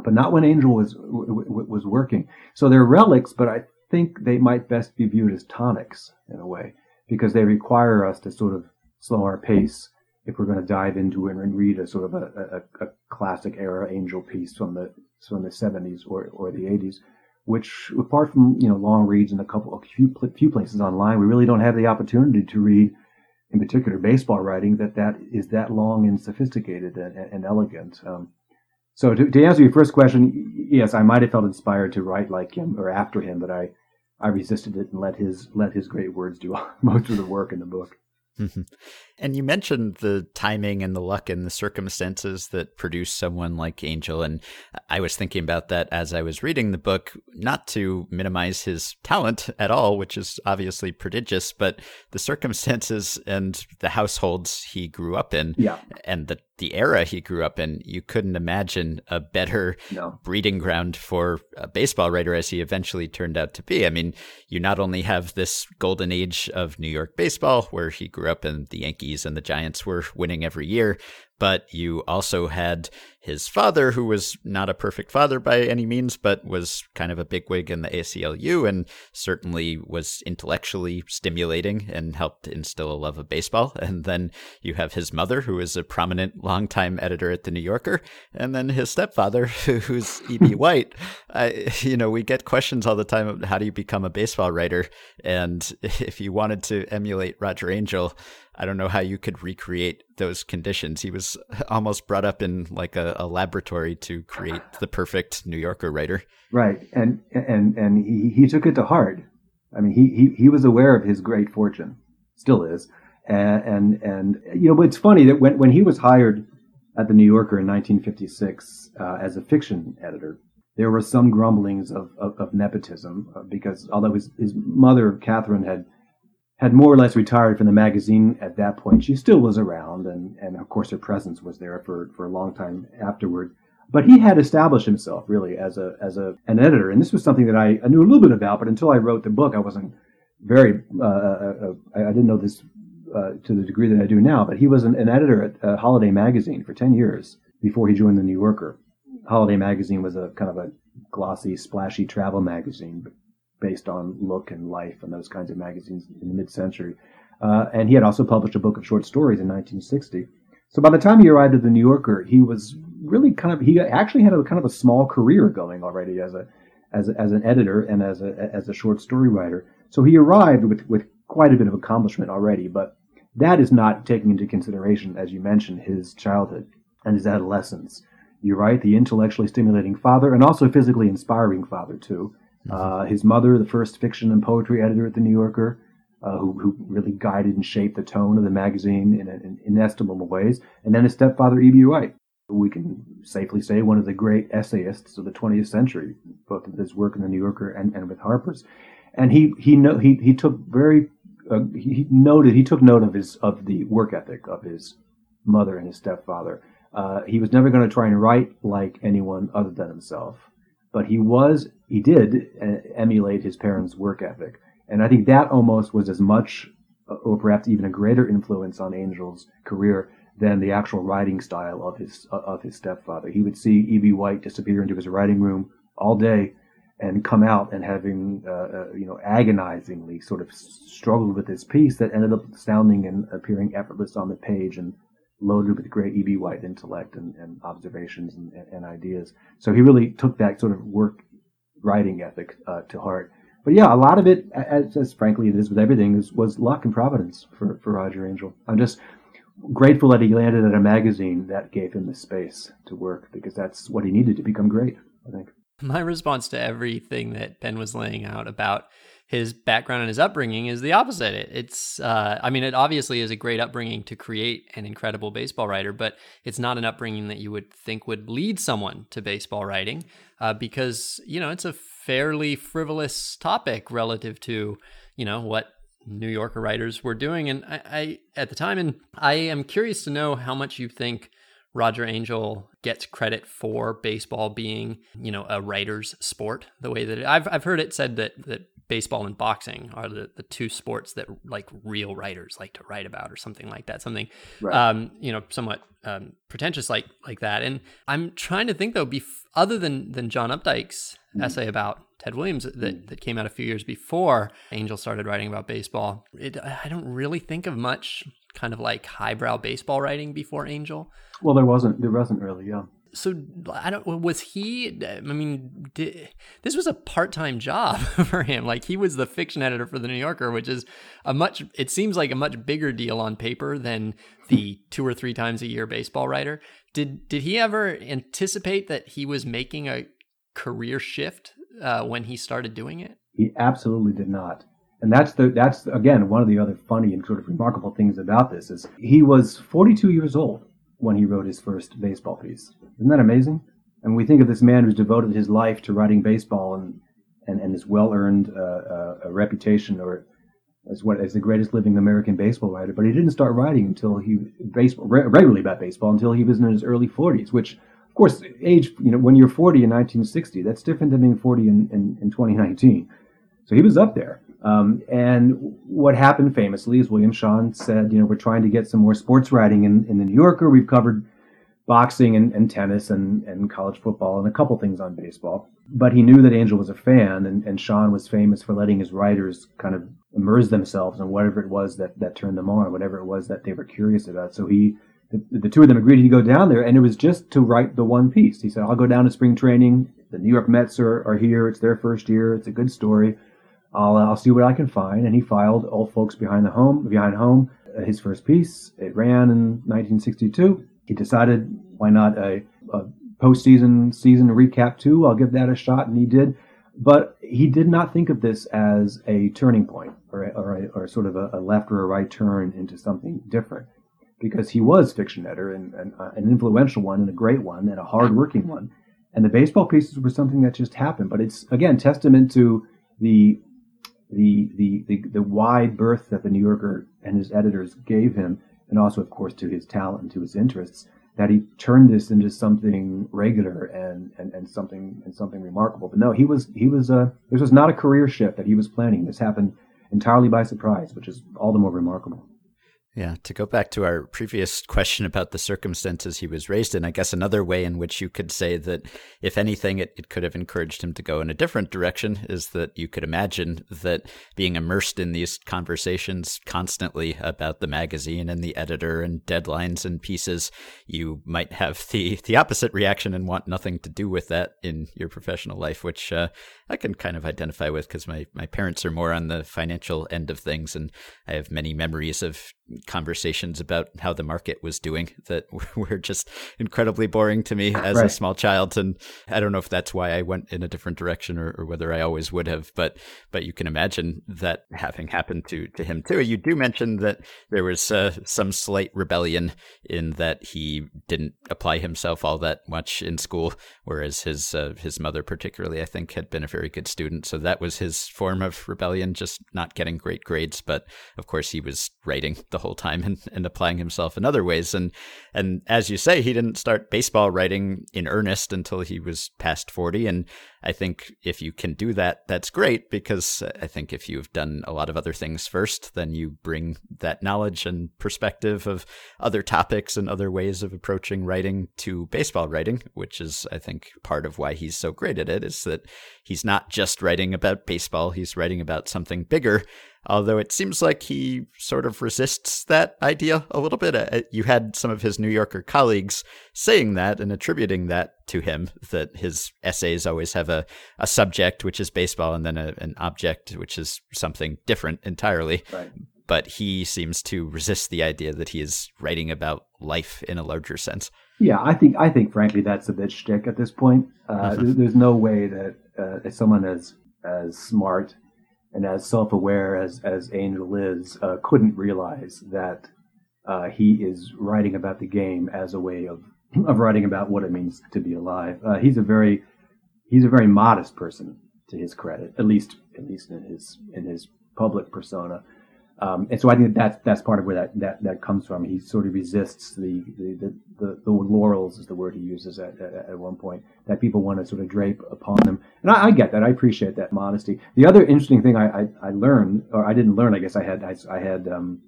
S4: But not when Angell was, was working. So they're relics, but I think they might best be viewed as tonics in a way, because they require us to sort of slow our pace if we're going to dive into and read a sort of a, a, a classic era Angell piece from the from the 70s or, or the 80s, which apart from you know long reads and a couple a few few places online, we really don't have the opportunity to read, in particular baseball writing that that is that long and sophisticated and, and elegant. Um, so to, to answer your first question, yes, I might have felt inspired to write like him or after him, but I I resisted it and let his let his great words do most of the work in the book.
S1: Mhm. And you mentioned the timing and the luck and the circumstances that produce someone like Angell. And I was thinking about that as I was reading the book, not to minimize his talent at all, which is obviously prodigious, but the circumstances and the households he grew up in
S4: Yeah,
S1: and the, the era he grew up in, you couldn't imagine a better
S4: no,
S1: breeding ground for a baseball writer as he eventually turned out to be. I mean, you not only have this golden age of New York baseball where he grew up and the Yankees and the Giants were winning every year, but you also had his father, who was not a perfect father by any means, but was kind of a bigwig in the ACLU and certainly was intellectually stimulating and helped instill a love of baseball. And then you have his mother, who is a prominent longtime editor at the New Yorker, and then his stepfather, who's E.B. White. I, you know, we get questions all the time of how do you become a baseball writer? And if you wanted to emulate Roger Angell, I don't know how you could recreate those conditions. He was almost brought up in like a, a laboratory to create the perfect New Yorker writer.
S4: right, and and and he, he took it to heart. I mean, he, he he was aware of his great fortune, still is, and and, and you know, it's funny that when when he was hired at the New Yorker in 1956 uh, as a fiction editor. There were some grumblings of, of, of nepotism uh, because although his, his mother, Catherine, had had more or less retired from the magazine at that point, she still was around, and, and of course her presence was there for, for a long time afterward. But he had established himself really as a as a an editor, and this was something that I, I knew a little bit about, but until I wrote the book, I wasn't very uh, uh, uh, I, I didn't know this uh, to the degree that I do now. But he was an, an editor at uh, Holiday Magazine for ten years before he joined the New Yorker. Holiday Magazine was a kind of a glossy, splashy travel magazine based on look and life and those kinds of magazines in the mid-century. Uh, and he had also published a book of short stories in 1960. So by the time he arrived at the New Yorker, he was really kind of he actually had a kind of a small career going already as a as a, as an editor and as a as a short story writer. So he arrived with with quite a bit of accomplishment already, but that is not taking into consideration, as you mentioned, his childhood and his adolescence. You're right, the intellectually stimulating father and also physically inspiring father too. Uh, his mother, the first fiction and poetry editor at the New Yorker, uh, who, who really guided and shaped the tone of the magazine in, in inestimable ways, and then his stepfather, E.B. White, who we can safely say one of the great essayists of the 20th century, both with his work in the New Yorker and, and with Harper's. And he he no, he he took very uh, he he noted he took note of his of the work ethic of his mother and his stepfather. Uh, he was never going to try and write like anyone other than himself, but he was he did uh, emulate his parents' work ethic, and I think that almost was as much, uh, or perhaps even a greater influence on Angell's career than the actual writing style of his uh, of his stepfather. He would see E.B. White disappear into his writing room all day and come out and having uh, you know agonizingly sort of struggled with this piece that ended up sounding and appearing effortless on the page and loaded with great E.B. White intellect and, and observations and, and, ideas. So he really took that sort of work writing ethic uh, to heart. But yeah, a lot of it, as, as frankly it is with everything, is, was luck and providence for, for Roger Angell. I'm just grateful that he landed at a magazine that gave him the space to work because that's what he needed to become great, I think.
S2: My response to everything that Ben was laying out about his background and his upbringing is the opposite. It, it's, uh, I mean, it obviously is a great upbringing to create an incredible baseball writer, but it's not an upbringing that you would think would lead someone to baseball writing uh, because, you know, it's a fairly frivolous topic relative to, you know, what New Yorker writers were doing. And I, I at the time, and I am curious to know how much you think Roger Angell gets credit for baseball being, you know, a writer's sport. The way that it, I've I've heard it said that that baseball and boxing are the, the two sports that like real writers like to write about or something like that. Something,
S4: Right.
S2: um, you know, somewhat um, pretentious like like that. And I'm trying to think though, bef- other than than John Updike's essay about Ted Williams that, that came out a few years before Angell started writing about baseball, it, I don't really think of much kind of like highbrow baseball writing before Angell.
S4: Well, there wasn't. There wasn't really. Yeah.
S2: So I don't. Was he? I mean, did, this was a part-time job for him. Like he was the fiction editor for the New Yorker, which is a much. It seems like a much bigger deal on paper than the two or three times a year baseball writer. Did did he ever anticipate that he was making a career shift uh, when he started doing it?
S4: He absolutely did not. And that's the that's again one of the other funny and sort of remarkable things about this is he was 42 years old when he wrote his first baseball piece. Isn't that amazing? And we think of this man who's devoted his life to writing baseball and and, and his well-earned uh, uh, reputation or as what as the greatest living American baseball writer, but he didn't start writing until he baseball re- regularly about baseball until he was in his early 40s, which of course age you know when you're 40 in 1960 that's different than being 40 in, in, in 2019. So he was up there. Um, and what happened famously is William Shawn said, you know, we're trying to get some more sports writing in, in the New Yorker. We've covered boxing and, and tennis and, and college football and a couple things on baseball. But he knew that Angell was a fan and, and Shawn was famous for letting his writers kind of immerse themselves in whatever it was that, that turned them on, whatever it was that they were curious about. So he, the, the two of them agreed to go down there and it was just to write the one piece. He said, I'll go down to spring training. The New York Mets are, are here. It's their first year. It's a good story. I'll, I'll see what I can find. And he filed Old Folks Behind the Home, Behind Home, uh, his first piece. It ran in 1962. He decided, why not a, a postseason season recap too? I'll give that a shot, and he did. But he did not think of this as a turning point or, a, or, a, or sort of a, a left or a right turn into something different. because he was fiction editor and, and uh, an influential one and a great one and a hardworking one. And the baseball pieces were something that just happened. But it's again testament to the the the the, the wide berth that the New Yorker and his editors gave him, and also, of course, to his talent and to his interests, that he turned this into something regular and, and, and something and something remarkable. But no, he was he was uh, this was not a career shift that he was planning. This happened entirely by surprise, which is all the more remarkable.
S1: Yeah, to go back to our previous question about the circumstances he was raised in, I guess another way in which you could say that, if anything, it, it could have encouraged him to go in a different direction is that you could imagine that being immersed in these conversations constantly about the magazine and the editor and deadlines and pieces, you might have the, the opposite reaction and want nothing to do with that in your professional life, which uh, I can kind of identify with because my, my parents are more on the financial end of things, and I have many memories of conversations about how the market was doing that were just incredibly boring to me as
S4: Right.
S1: a small child. And I don't know if that's why I went in a different direction or, or whether I always would have, but but you can imagine that having happened to to him too. You do mention that there was uh, some slight rebellion in that he didn't apply himself all that much in school, whereas his uh, his mother particularly, I think, had been a very good student. So that was his form of rebellion, just not getting great grades. But of course, he was writing the whole time and, and applying himself in other ways. And and as you say, he didn't start baseball writing in earnest until he was past forty. And I think if you can do that, that's great because I think if you've done a lot of other things first, then you bring that knowledge and perspective of other topics and other ways of approaching writing to baseball writing, which is, I think, part of why he's so great at it is that he's not just writing about baseball, he's writing about something bigger. Although it seems like he sort of resists that idea a little bit. Uh, You had some of his New Yorker colleagues saying that and attributing that to him, that his essays always have a, a subject, which is baseball, and then a, an object, which is something different entirely.
S4: Right.
S1: But he seems to resist the idea that he is writing about life in a larger sense.
S4: Yeah, I think I think frankly that's a bit shtick at this point. Uh, there- There's no way that uh, someone as as smart and as self-aware as as Angell is uh, couldn't realize that uh, he is writing about the game as a way of of writing about what it means to be alive. Uh, he's a very he's a very modest person to his credit, at least at least in his in his public persona. Um, and so I think that's that's part of where that, that, that comes from. He sort of resists the the, the, the, the laurels is the word he uses at, at, at one point that people want to sort of drape upon them. And I, I get that. I appreciate that modesty. The other interesting thing I, I, I learned, or I didn't learn, I guess I had I, I had um,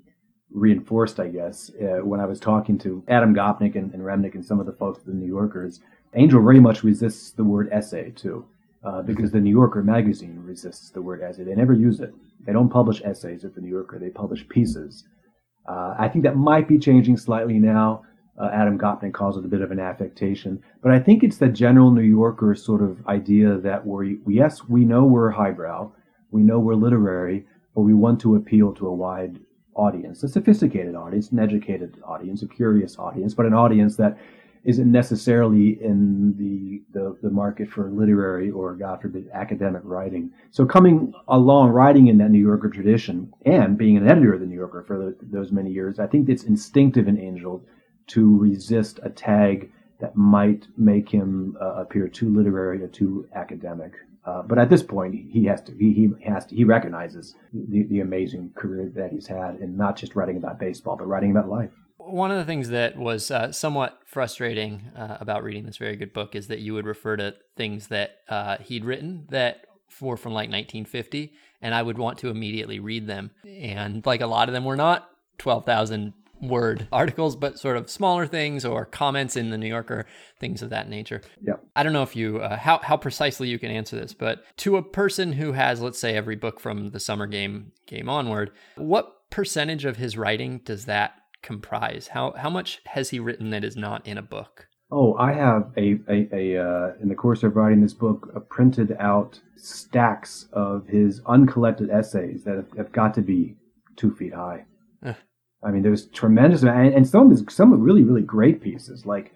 S4: reinforced, I guess, uh, when I was talking to Adam Gopnik and, and Remnick and some of the folks at the New Yorkers. Angell very much resists the word essay too, uh, because the New Yorker magazine resists the word essay. They never use it. They don't publish essays at the New Yorker. They publish pieces. Uh, I think that might be changing slightly now. Uh, Adam Gopnik calls it a bit of an affectation, but I think it's the general New Yorker sort of idea that we yes, we know we're highbrow, we know we're literary, but we want to appeal to a wide audience, a sophisticated audience, an educated audience, a curious audience, but an audience that isn't necessarily in the, the, the market for literary or, God forbid, academic writing. So coming along, writing in that New Yorker tradition and being an editor of the New Yorker for tho- those many years, I think it's instinctive in Angell to resist a tag that might make him uh, appear too literary or too academic. Uh, but at this point, he has to. He, he has to. He recognizes the, the amazing career that he's had, and not just writing about baseball, but writing about life.
S2: One of the things that was uh, somewhat frustrating uh, about reading this very good book is that you would refer to things that uh, he'd written that were from like 1950, and I would want to immediately read them. And like a lot of them were not 12,000 word articles, but sort of smaller things or comments in the New Yorker, things of that nature.
S4: Yep.
S2: I don't know if you uh, how how precisely you can answer this, but to a person who has, let's say, every book from the summer game game onward, what percentage of his writing does that comprise? How how much has he written that is not in a book?
S4: Oh, I have a, a, a uh, in the course of writing this book, uh, printed out stacks of his uncollected essays that have, have got to be two feet high.
S2: Ugh.
S4: I mean, there's tremendous amount, and, and some of his, some really really great pieces. Like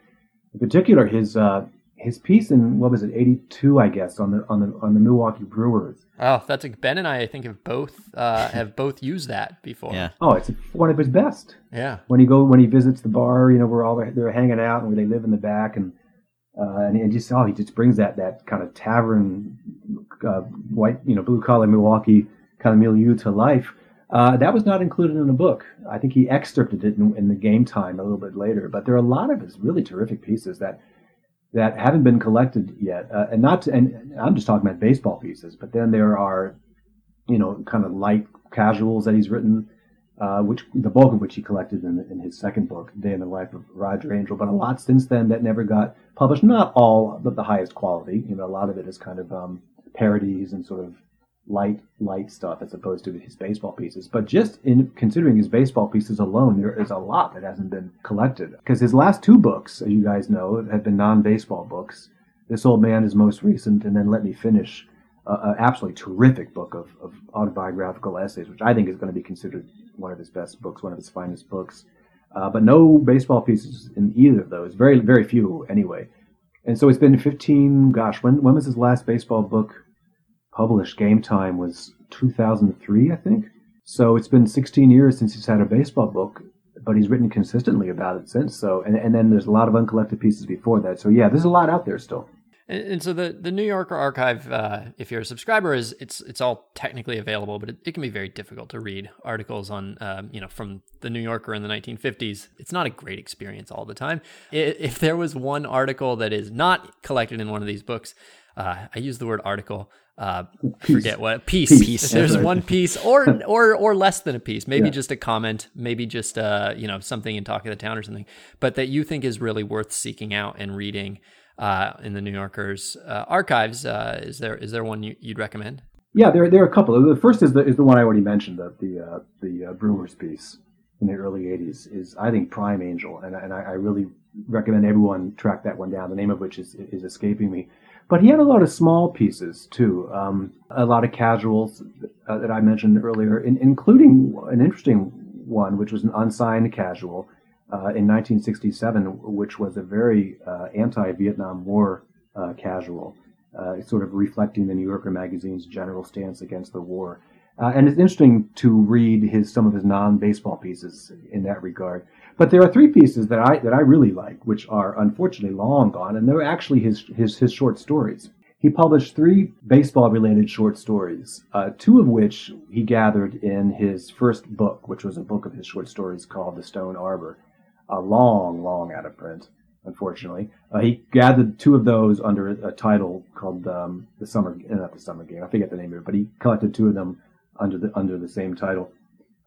S4: in particular, his uh, his piece in what was it, '82, I guess, on the on the on the Milwaukee Brewers.
S2: Oh, that's a, Ben and I. I think have both uh, have both used that before.
S1: Yeah.
S4: Oh, it's one of his best.
S2: yeah.
S4: When he go when he visits the bar, you know, where all they're, they're hanging out and where they live in the back, and uh, and, and just oh, he just brings that that kind of tavern, uh, white, you know, blue collar Milwaukee kind of milieu to life. Uh, that was not included in the book. I think he excerpted it in, in the game time a little bit later. But there are a lot of his really terrific pieces that that haven't been collected yet, uh, and not. To, and I'm just talking about baseball pieces, but then there are, you know, kind of light casuals that he's written, uh, which the bulk of which he collected in, in his second book, Day in the Life of Roger Angell. But a lot since then that never got published. Not all, but the highest quality. You know, a lot of it is kind of um, parodies and sort of light light stuff as opposed to his baseball pieces. But just in considering his baseball pieces alone, there is a lot that hasn't been collected. Because his last two books, as you guys know, have been non-baseball books. This Old Man is most recent, and then Let Me Finish, uh, an absolutely terrific book of, of autobiographical essays, which I think is going to be considered one of his best books, one of his finest books. Uh, but no baseball pieces in either of those. Very, very few anyway. And so it's been 15. Gosh, when when was his last baseball book published? Game Time was 2003, I think. So it's been 16 years since he's had a baseball book, but he's written consistently about it since. So, and, and then there's a lot of uncollected pieces before that. So yeah, there's a lot out there still.
S2: And, and so the, the New Yorker archive, uh, if you're a subscriber, is it's it's all technically available, but it, it can be very difficult to read articles on um, you know from the New Yorker in the 1950s. It's not a great experience all the time. If there was one article that is not collected in one of these books, uh, I use the word article. Uh, forget what piece.
S4: Piece,
S2: there's
S4: right.
S2: one piece, or or or less than a piece, maybe
S4: Yeah.
S2: just a comment, maybe just uh you know something in Talk of the Town or something, but that you think is really worth seeking out and reading uh, in the New Yorker's uh, archives. Uh, is there is there one you, you'd recommend?
S4: Yeah, there there are a couple. The first is the is the one I already mentioned, the the uh, the uh, Brewers piece in the early '80s is I think prime Angell, and and I, I really recommend everyone track that one down. The name of which is is escaping me. But he had a lot of small pieces too, um, a lot of casuals uh, that I mentioned earlier, in, including an interesting one, which was an unsigned casual uh, in 1967, which was a very uh, anti-Vietnam War uh, casual, uh, sort of reflecting the New Yorker magazine's general stance against the war. Uh, and it's interesting to read his some of his non-baseball pieces in that regard. But there are three pieces that I that I really like, which are unfortunately long gone, and they're actually his his his short stories. He published three baseball-related short stories, uh, two of which he gathered in his first book, which was a book of his short stories called The Stone Arbor, a long, long out of print, unfortunately. Uh, he gathered two of those under a, title called um, the Summer, not the Summer Game. I forget the name of it, but he collected two of them under the under the same title.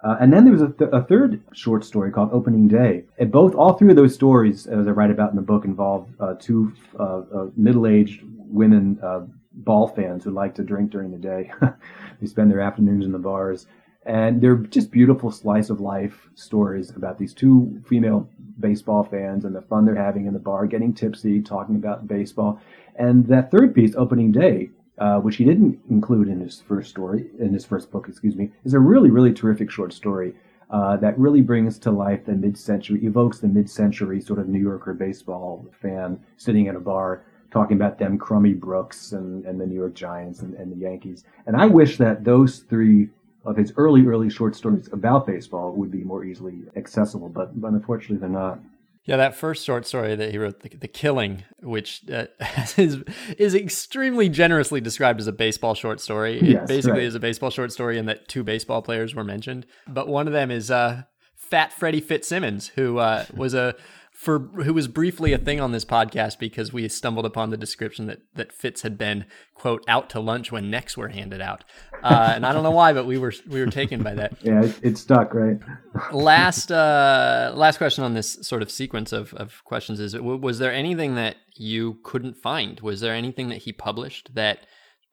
S4: Uh, and then there was a, th- a third short story called Opening Day. And both, all three of those stories, as I write about in the book, involve uh, two uh, uh, middle-aged women uh, ball fans who like to drink during the day. they spend their afternoons in the bars, and they're just beautiful slice of life stories about these two female baseball fans and the fun they're having in the bar, getting tipsy, talking about baseball. And that third piece, Opening Day, uh, which he didn't include in his first story, in his first book, excuse me, is a really, really terrific short story uh, that really brings to life the mid-century, evokes the mid-century sort of New Yorker baseball fan sitting at a bar talking about them Crummy Brooks and, and the New York Giants and, and the Yankees. And I wish that those three of his early, early short stories about baseball would be more easily accessible, but, but unfortunately they're not.
S2: Yeah, that first short story that he wrote, "The, the Killing," which uh, is is extremely generously described as a baseball short story. It
S4: Yes,
S2: basically
S4: right.
S2: is a baseball short story in that two baseball players were mentioned, but one of them is uh, Fat Freddie Fitzsimmons, who uh, was a for who was briefly a thing on this podcast because we stumbled upon the description that that Fitz had been quote out to lunch when necks were handed out, uh, and I don't know why, but we were we were taken by that.
S4: Yeah, it, it stuck, right?
S2: last uh last question on this sort of sequence of, of questions is was there anything that you couldn't find? Was there anything that he published that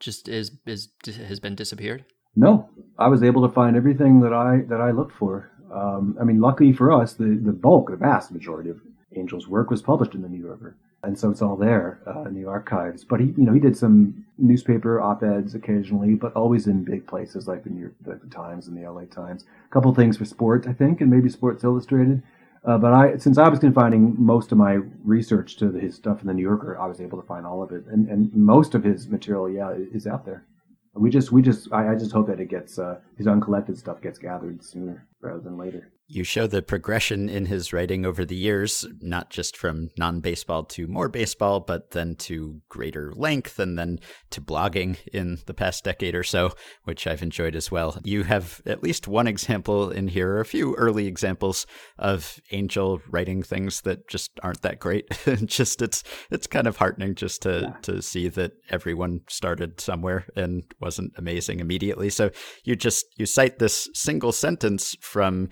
S2: just is is has been disappeared?
S4: No, I was able to find everything that I that I looked for. Um, I mean, luckily for us, the the bulk, the vast majority of Angell's work was published in the New Yorker, and so it's all there uh, in the archives. But he, you know, he did some newspaper op-eds occasionally, but always in big places like the New York the Times and the L.A. Times. A couple things for Sport, I think, and maybe Sports Illustrated. Uh, but I, since I was confining most of my research to his stuff in the New Yorker, I was able to find all of it, and, and most of his material, yeah, is out there. We just, we just, I, I just hope that it gets uh, his uncollected stuff gets gathered sooner rather than later.
S1: You show the progression in his writing over the years, not just from non baseball to more baseball, but then to greater length and then to blogging in the past decade or so, which I've enjoyed as well. You have at least one example in here, or a few early examples of Angell writing things that just aren't that great. just it's it's kind of heartening just to
S4: Yeah.
S1: to see that everyone started somewhere and wasn't amazing immediately. So you just you cite this single sentence from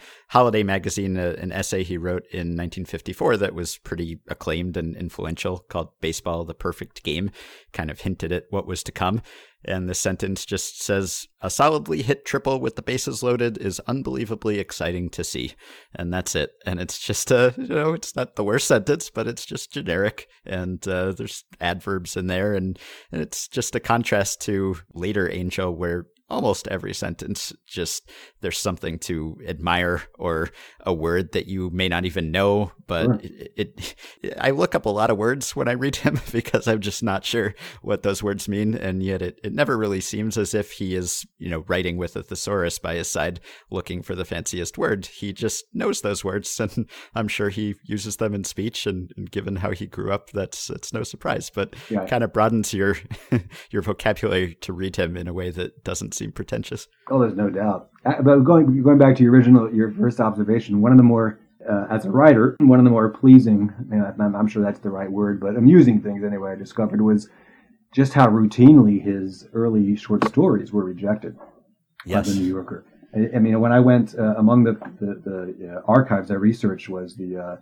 S1: Holiday Magazine, uh, an essay he wrote in 1954 that was pretty acclaimed and influential, called "Baseball: The Perfect Game," kind of hinted at what was to come. And the sentence just says, "A solidly hit triple with the bases loaded is unbelievably exciting to see," and that's it. And it's just a, you know, it's not the worst sentence, but it's just generic, and uh, there's adverbs in there, and, and it's just a contrast to later Angell, where almost every sentence just there's something to admire or a word that you may not even know but
S4: Sure.
S1: it, it i look up a lot of words when i read him because i'm just not sure what those words mean and yet it, it never really seems as if he is you know writing with a thesaurus by his side looking for the fanciest word he just knows those words and i'm sure he uses them in speech and, and given how he grew up that's it's no surprise but
S4: Yeah.
S1: kind of broadens your your vocabulary to read him in a way that doesn't seem pretentious.
S4: Oh, there's no doubt. Uh, But going going back to your original, your first observation, one of the more, uh, as a writer, one of the more pleasing, you know, I'm, I'm sure that's the right word, but amusing things anyway I discovered was just how routinely his early short stories were rejected by the New Yorker. I, I mean, when I went uh, among the the, the uh, archives I researched was the, uh,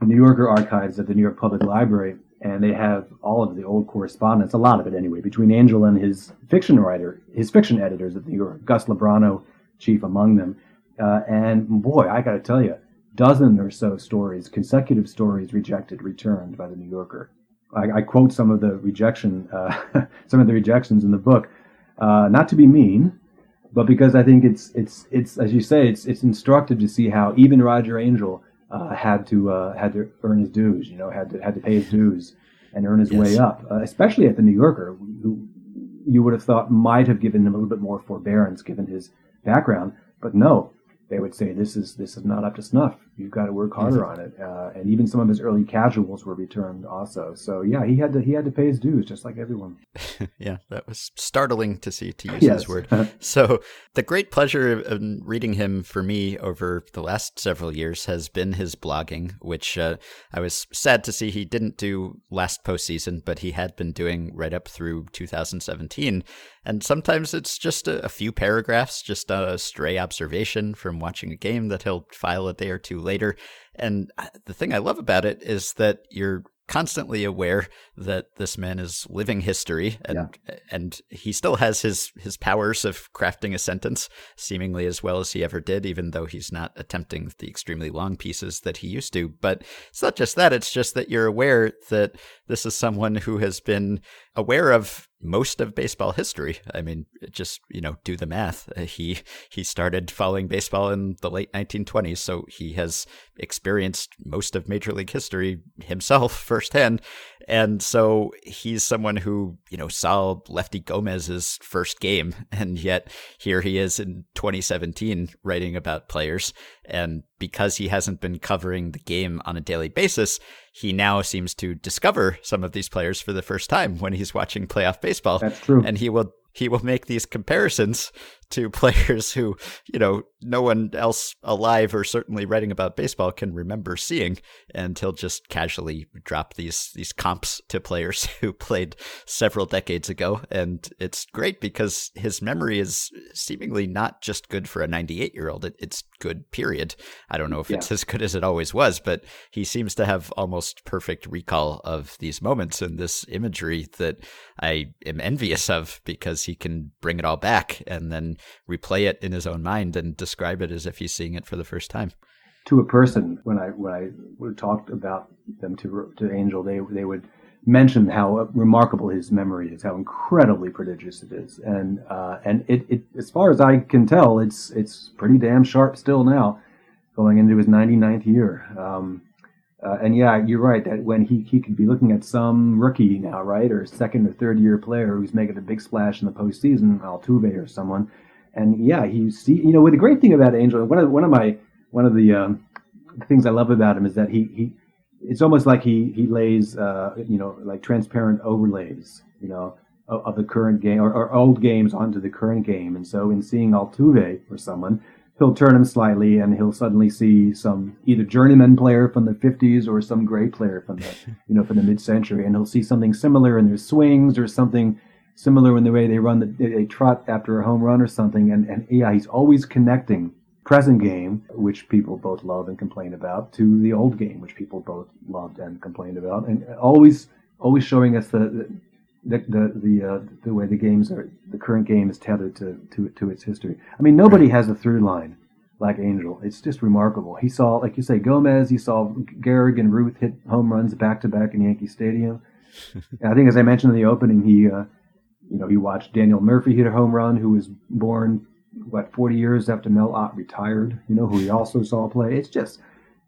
S4: the New Yorker archives at the New York Public Library, and they have all of the old correspondence, a lot of it anyway, between Angell and his fiction writer, his fiction editors at the New York, Gus Lobrano, chief among them. Uh, and boy, I got to tell you, dozen or so stories, consecutive stories rejected, returned by the New Yorker. I, I quote some of the rejection, uh, some of the rejections in the book, uh, not to be mean, but because I think it's it's it's as you say, it's it's instructive to see how even Roger Angell uh, had to uh, had to earn his dues. You know, had to had to pay his dues and earn his
S1: Yes.
S4: way up, uh, especially at the New Yorker, who you would have thought might have given him a little bit more forbearance given his background, but no. They would say this is this is not up to snuff. You've got to work harder on it. Uh, and even some of his early casuals were returned also. So yeah, he had to he had to pay his dues just like everyone.
S1: yeah, that was startling to see, to use
S4: Yes.
S1: his word. So, the great pleasure of of reading him for me over the last several years has been his blogging, which uh, I was sad to see he didn't do last postseason, but he had been doing right up through 2017. And sometimes it's just a, a few paragraphs, just a stray observation from watching a game that he'll file a day or two later. And uh, the thing I love about it is that you're constantly aware that this man is living history and and he still has his his powers of crafting a sentence seemingly as well as he ever did even though he's not attempting the extremely long pieces that he used to but it's not just that it's just that you're aware that this is someone who has been aware of most of baseball history. I mean, just you know, do the math. Uh, He he started following baseball in the late 1920s, so he has experienced most of Major League history himself firsthand. And so he's someone who you know saw Lefty Gomez's first game, and yet here he is in 2017 writing about players. And because he hasn't been covering the game on a daily basis, he now seems to discover some of these players for the first time when he's watching playoff baseball.
S4: That's true.
S1: And he will he will make these comparisons to players who, you know, no one else alive or certainly writing about baseball can remember seeing, and he'll just casually drop these these comps to players who played several decades ago. And it's great because his memory is seemingly not just good for a 98 year old; it, it's good. Period. I don't know if it's as good as it always was, but he seems to have almost perfect recall of these moments and this imagery that I am envious of because he can bring it all back and then replay it in his own mind and describe it as if he's seeing it for the first time.
S4: to a person when I when I would talked about them to to Angell, they they would mention how remarkable his memory is, how incredibly prodigious it is, and uh, and it, it as far as I can tell, it's it's pretty damn sharp still now. going into his 99th year. Um, uh, and yeah, you're right that when he, he could be looking at some rookie now, right, or second or third year player who's making a big splash in the postseason, Altuve or someone. And yeah, he see, you know, what the great thing about Angell, one of one of my one of the um, things I love about him is that he he it's almost like he he lays uh, you know like transparent overlays you know of, of the current game or, or old games onto the current game. And so in seeing Altuve or someone he'll turn him slightly and he'll suddenly see some either journeyman player from the 50s or some great player from the you know from the mid-century. And he'll see something similar in their swings or something similar in the way they run the they, they trot after a home run or something and and yeah he's always connecting present game, which people both love and complain about, to the old game, which people both loved and complained about, and always always showing us the the the the, uh, the way the games are the current game is tethered to, to to its history. I mean, nobody has a through line like Angell. It's just remarkable. He saw, like you say, Gomez. He saw Gehrig and Ruth hit home runs back to back in Yankee Stadium. I think, as I mentioned in the opening, he. Uh, you know, he watched Daniel Murphy hit a home run, who was born what 40 years after Mel Ott retired. You know, who he also saw play. It's just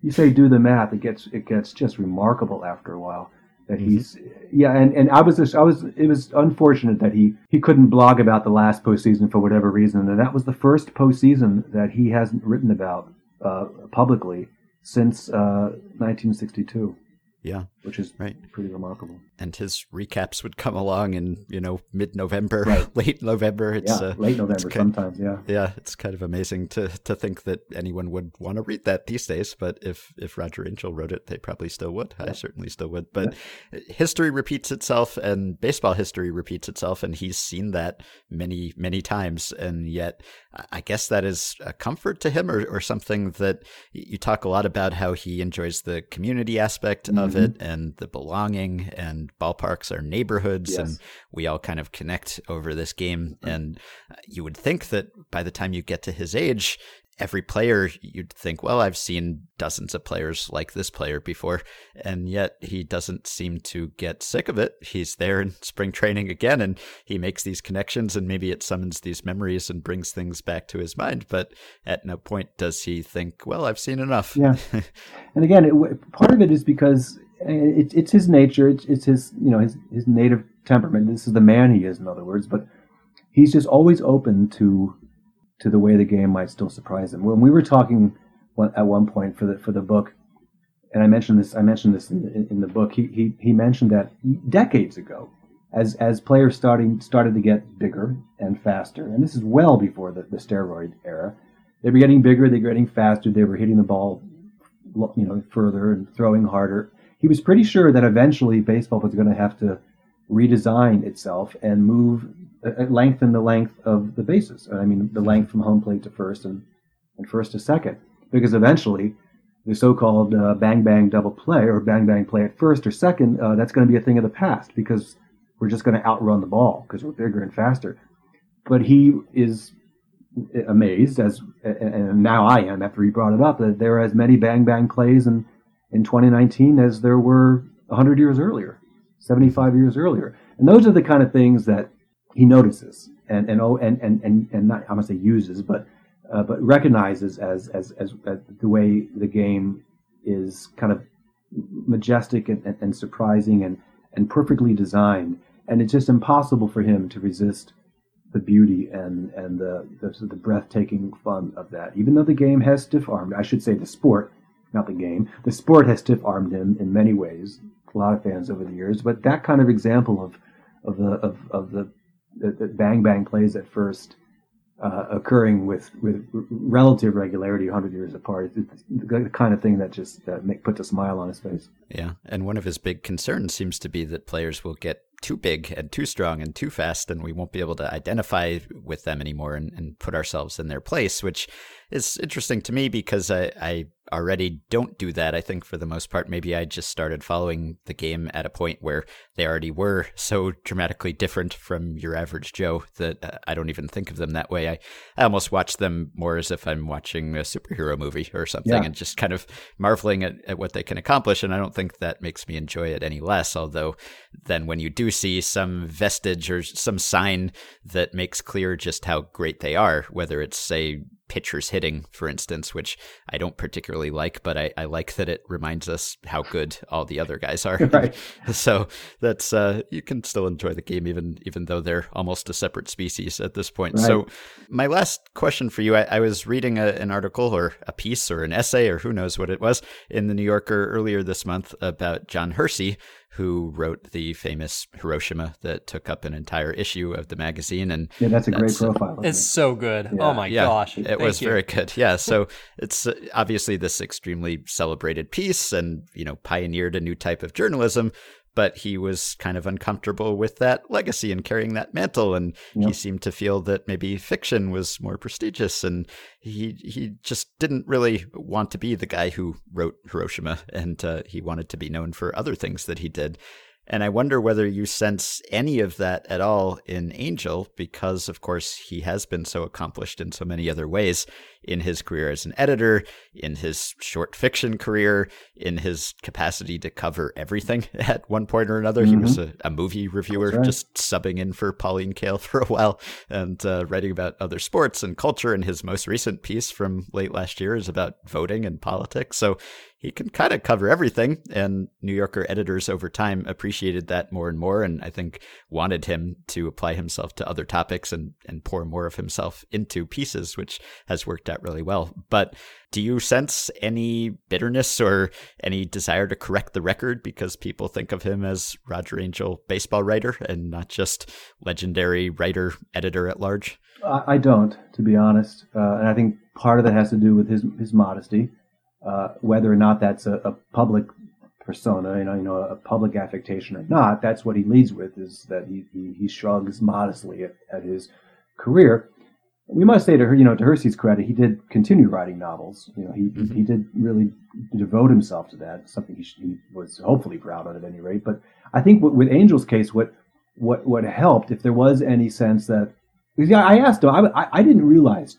S4: you say do the math, it gets it gets just remarkable after a while that he's yeah. And and I was just I was it was unfortunate that he he couldn't blog about the last postseason for whatever reason, and that was the first postseason that he hasn't written about uh, publicly since uh, 1962
S1: Yeah.
S4: which is
S1: Right.
S4: pretty remarkable.
S1: And his recaps would come along in, you know, mid November,
S4: Right.
S1: late November. It's
S4: yeah,
S1: uh,
S4: late November
S1: kind-
S4: sometimes. Yeah,
S1: Yeah, it's kind of amazing to to think that anyone would want to read that these days. But if if Roger Angell wrote it, they probably still would. I certainly still would. But history repeats itself, and baseball history repeats itself, and he's seen that many many times. And yet, I- guess that is a comfort to him, or or something that you talk a lot about how he enjoys the community aspect of
S4: Mm-hmm.
S1: it and the belonging and ballparks are neighborhoods
S4: Yes.
S1: and we all kind of connect over this game. And uh, you would think that by the time you get to his age, every player, you'd think, well, I've seen dozens of players like this player before. And yet he doesn't seem to get sick of it. He's there in spring training again and he makes these connections and maybe it summons these memories and brings things back to his mind. But at no point does he think, well, I've seen enough.
S4: Yeah. and again, it, part of it is because uh, it, it's his nature. It's, it's his you know his his native temperament. This is the man he is, in other words. But he's just always open to to the way the game might still surprise him. When we were talking at one point for the for the book, and I mentioned this, I mentioned this in, in, in the book. He, he he mentioned that decades ago, as as players starting started to get bigger and faster, and this is well before the, the steroid era. They were getting bigger, they were getting faster, they were hitting the ball, you know, further and throwing harder. He was pretty sure that eventually baseball was going to have to redesign itself and move, uh, uh, lengthen the length of the bases. I mean, the length from home plate to first and, and first to second, because eventually the so-called uh, bang bang double play or bang bang play at first or second, uh, that's going to be a thing of the past because we're just going to outrun the ball because we're bigger and faster. But he is amazed as, and now I am after he brought it up, that there are as many bang bang plays in, in 2019 as there were 100 years earlier, 75 years earlier. And those are the kind of things that he notices and, and, oh, and, and, and, and not, I'm to say uses, but, uh, but recognizes as, as, as, as the way the game is kind of majestic and, and, and surprising and, and perfectly designed. And it's just impossible for him to resist the beauty and and the, the the breathtaking fun of that. Even though the game has stiff armed, I should say the sport, not the game. The sport has stiff armed him in many ways. A lot of fans over the years, but that kind of example of of the of, of the, the, the bang bang plays at first uh, occurring with with relative regularity, 100 years apart. It's the kind of thing that just uh, make, puts a smile on his face.
S1: Yeah, and one of his big concerns seems to be that players will get too big and too strong and too fast, and we won't be able to identify with them anymore and, and put ourselves in their place, which is interesting to me because I, I already don't do that. I think for the most part, maybe I just started following the game at a point where they already were so dramatically different from your average Joe that uh, I don't even think of them that way. I, I almost watch them more as if I'm watching a superhero movie or something
S4: Yeah.
S1: and just kind of marveling at, at what they can accomplish. And I don't think that makes me enjoy it any less. Although, then when you do see some vestige or some sign that makes clear just how great they are, whether it's, say, pitchers hitting, for instance, which I don't particularly like, but I, I like that it reminds us how good all the other guys are.
S4: Right.
S1: so that's uh, you can still enjoy the game even even though they're almost a separate species at this point.
S4: Right.
S1: So my last question for you, I, I was reading a, an article or a piece or an essay or who knows what it was in the New Yorker earlier this month about John Hersey, who wrote the famous Hiroshima that took up an entire issue of the magazine and
S4: Yeah, that's a great
S1: That's-
S4: profile.
S2: It's
S4: it?
S2: so good.
S4: Yeah.
S2: Oh my
S1: yeah,
S2: gosh.
S1: it
S2: Thank
S1: was
S2: you.
S1: very good. Yeah, so it's uh, obviously this extremely celebrated piece, and you know, pioneered a new type of journalism. But he was kind of uncomfortable with that legacy and carrying that mantle, and he seemed to feel that maybe fiction was more prestigious, and he he just didn't really want to be the guy who wrote Hiroshima, and uh, he wanted to be known for other things that he did. And I wonder whether you sense any of that at all in Angell, because of course he has been so accomplished in so many other ways in his career as an editor, in his short fiction career, in his capacity to cover everything at one point or another. He was a, a movie reviewer,
S4: right.
S1: just subbing in for Pauline Kael for a while and uh, writing about other sports and culture. And his most recent piece from late last year is about voting and politics. So he can kind of cover everything. And New Yorker editors over time appreciated that more and more. And I think wanted him to apply himself to other topics and, and pour more of himself into pieces, which has worked out really well. But do you sense any bitterness or any desire to correct the record because people think of him as Roger Angel baseball writer and not just legendary writer editor at large?
S4: I, don't, to be honest, uh, and I think part of that has to do with his his modesty, uh, whether or not that's a, a public persona, you know, you know, a public affectation or not. That's what he leads with is that he he, he shrugs modestly at, at his career. We must say to her, you know, to Hersey's credit, he did continue writing novels. You know, he
S1: Mhm.
S4: he did really devote himself to that. Something he, sh- he was hopefully proud of at any rate. But I think with, with Angell's case, what what what helped, if there was any sense that because yeah, I asked him. I, I, I didn't realize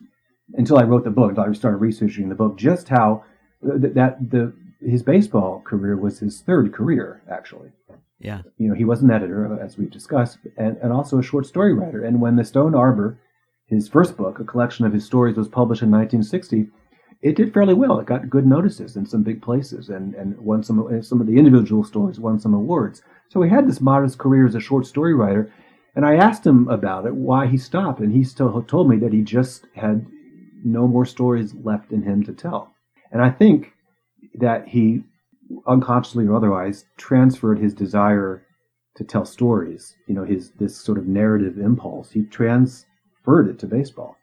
S4: until I wrote the book, until I started researching the book, just how th- that the his baseball career was his third career actually.
S1: Yeah.
S4: You know, he was an editor, uh, as we've discussed, and, and also a short story writer. And when The Stone Arbor, his first book, a collection of his stories, was published in 1960, it did fairly well. It got good notices in some big places, and and won some uh, some of the individual stories won some awards. So he had this modest career as a short story writer. And I asked him about it, why he stopped, and he still told me that he just had no more stories left in him to tell. And I think that he, unconsciously or otherwise, transferred his desire to tell stories, you know, his this sort of narrative impulse, he transferred it to baseball.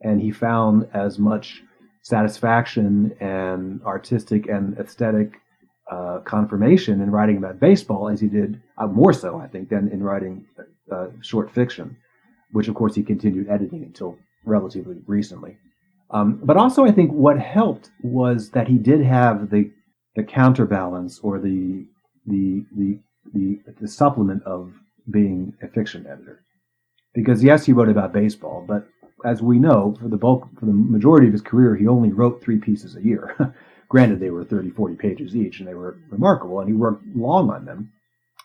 S4: And he found as much satisfaction and artistic and aesthetic uh, confirmation in writing about baseball as he did, uh, more so, I think, than in writing uh, short fiction, which of course he continued editing until relatively recently. Um, but also, I think what helped was that he did have the the counterbalance or the the the the, the supplement of being a fiction editor, because yes, he wrote about baseball, but as we know, for the bulk, for the majority of his career, he only wrote three pieces a year. Granted, they were 30, 40 pages each, and they were remarkable, and he worked long on them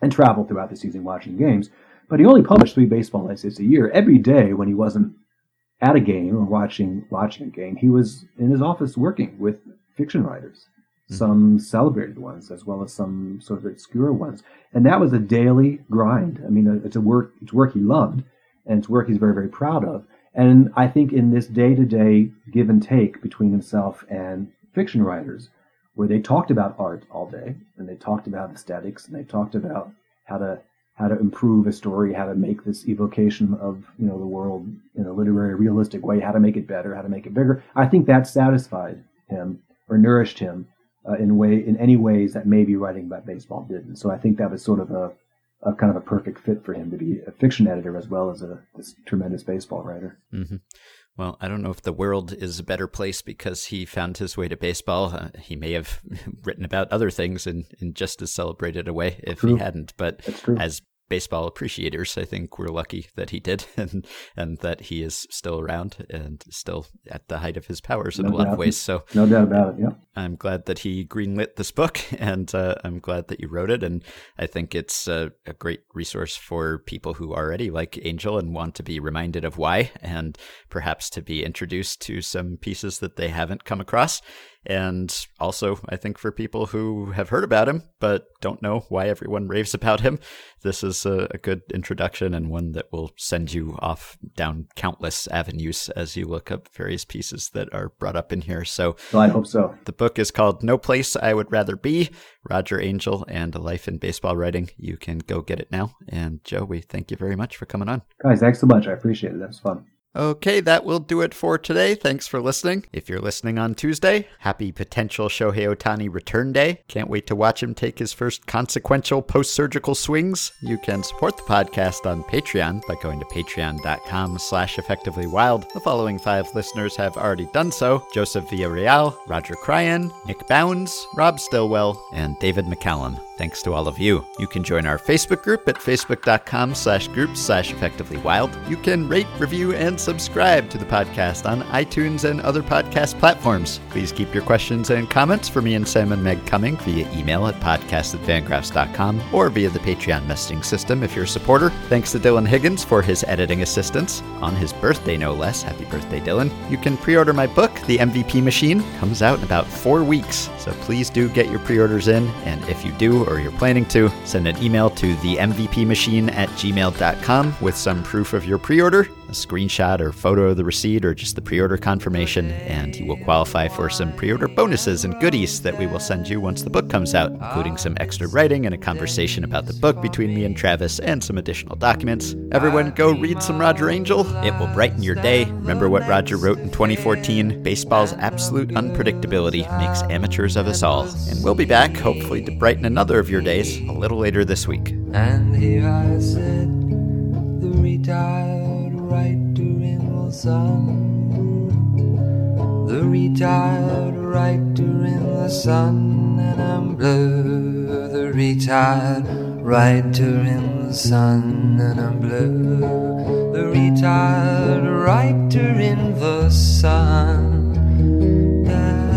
S4: and traveled throughout the season watching games. But he only published three baseball essays a year. Every day when he wasn't at a game or watching watching a game, he was in his office working with fiction writers, mm-hmm. some celebrated ones as well as some sort of obscure ones. And that was a daily grind. I mean, it's a work it's work he loved, and it's work he's very very proud of. And I think in this day to day give and take between himself and fiction writers, where they talked about art all day and they talked about aesthetics and they talked about how to how to improve a story, how to make this evocation of you know the world in a literary, realistic way, how to make it better, how to make it bigger. I think that satisfied him or nourished him uh, in way in any ways that maybe writing about baseball didn't. So I think that was sort of a, a kind of a perfect fit for him to be a fiction editor as well as a this tremendous baseball writer.
S1: hmm Well, I don't know if the world is a better place because he found his way to baseball. Uh, he may have written about other things in, in just as celebrated a way if
S4: True.
S1: he hadn't. But as baseball appreciators, I think we're lucky that he did and and that he is still around and still at the height of his powers in
S4: No
S1: a lot of ways. So
S4: No doubt about it. Yeah.
S1: I'm glad that he greenlit this book, and uh, I'm glad that you wrote it. And I think it's a, a great resource for people who already like Angell and want to be reminded of why, and perhaps to be introduced to some pieces that they haven't come across. And also, I think for people who have heard about him but don't know why everyone raves about him, this is a, a good introduction and one that will send you off down countless avenues as you look up various pieces that are brought up in here. So,
S4: Well, I hope so.
S1: the book is called No Place I Would Rather Be Roger Angell and a Life in Baseball Writing. You can go get it now. And Joe, we thank you very much for coming on.
S4: Guys, thanks so much. I appreciate it. That was fun.
S1: Okay, that will do it for today. Thanks for listening. If you're listening on Tuesday, happy potential Shohei Ohtani return day. Can't wait to watch him take his first consequential post surgical swings. You can support the podcast on Patreon by going to patreon.com slash effectively wild. The following five listeners have already done so Joseph Villarreal, Roger Cryan, Nick Bounds, Rob Stillwell, and David McCallum. Thanks to all of you. You can join our Facebook group at facebook.com slash groups slash effectively wild. You can rate, review, and subscribe to the podcast on iTunes and other podcast platforms. Please keep your questions and comments for me and Sam and Meg coming via email at podcast at fangraphs.com or via the Patreon messaging system if you're a supporter. Thanks to Dylan Higgins for his editing assistance. On his birthday, no less. Happy birthday, Dylan. You can pre order my book, The MVP Machine. Comes out in about four weeks, so please do get your pre orders in. And if you do, or you're planning to, send an email to the MVP Machine at gmail.com with some proof of your pre order, a screenshot or photo of the receipt, or just the pre order confirmation, and you will qualify for some pre order bonuses and goodies that we will send you once the book comes out, including some extra writing and a conversation about the book between me and Travis and some additional documents. Everyone, go read some Roger Angell. It will brighten your day. Remember what Roger wrote in 2014 Baseball's absolute unpredictability makes amateurs of us all. And we'll be back, hopefully, to brighten another of your days a little later this week.
S3: And here I sit, the retired writer in the sun. The retired writer in the sun, and I'm blue. The retired writer in the sun, and I'm blue. The retired writer in the sun. Da,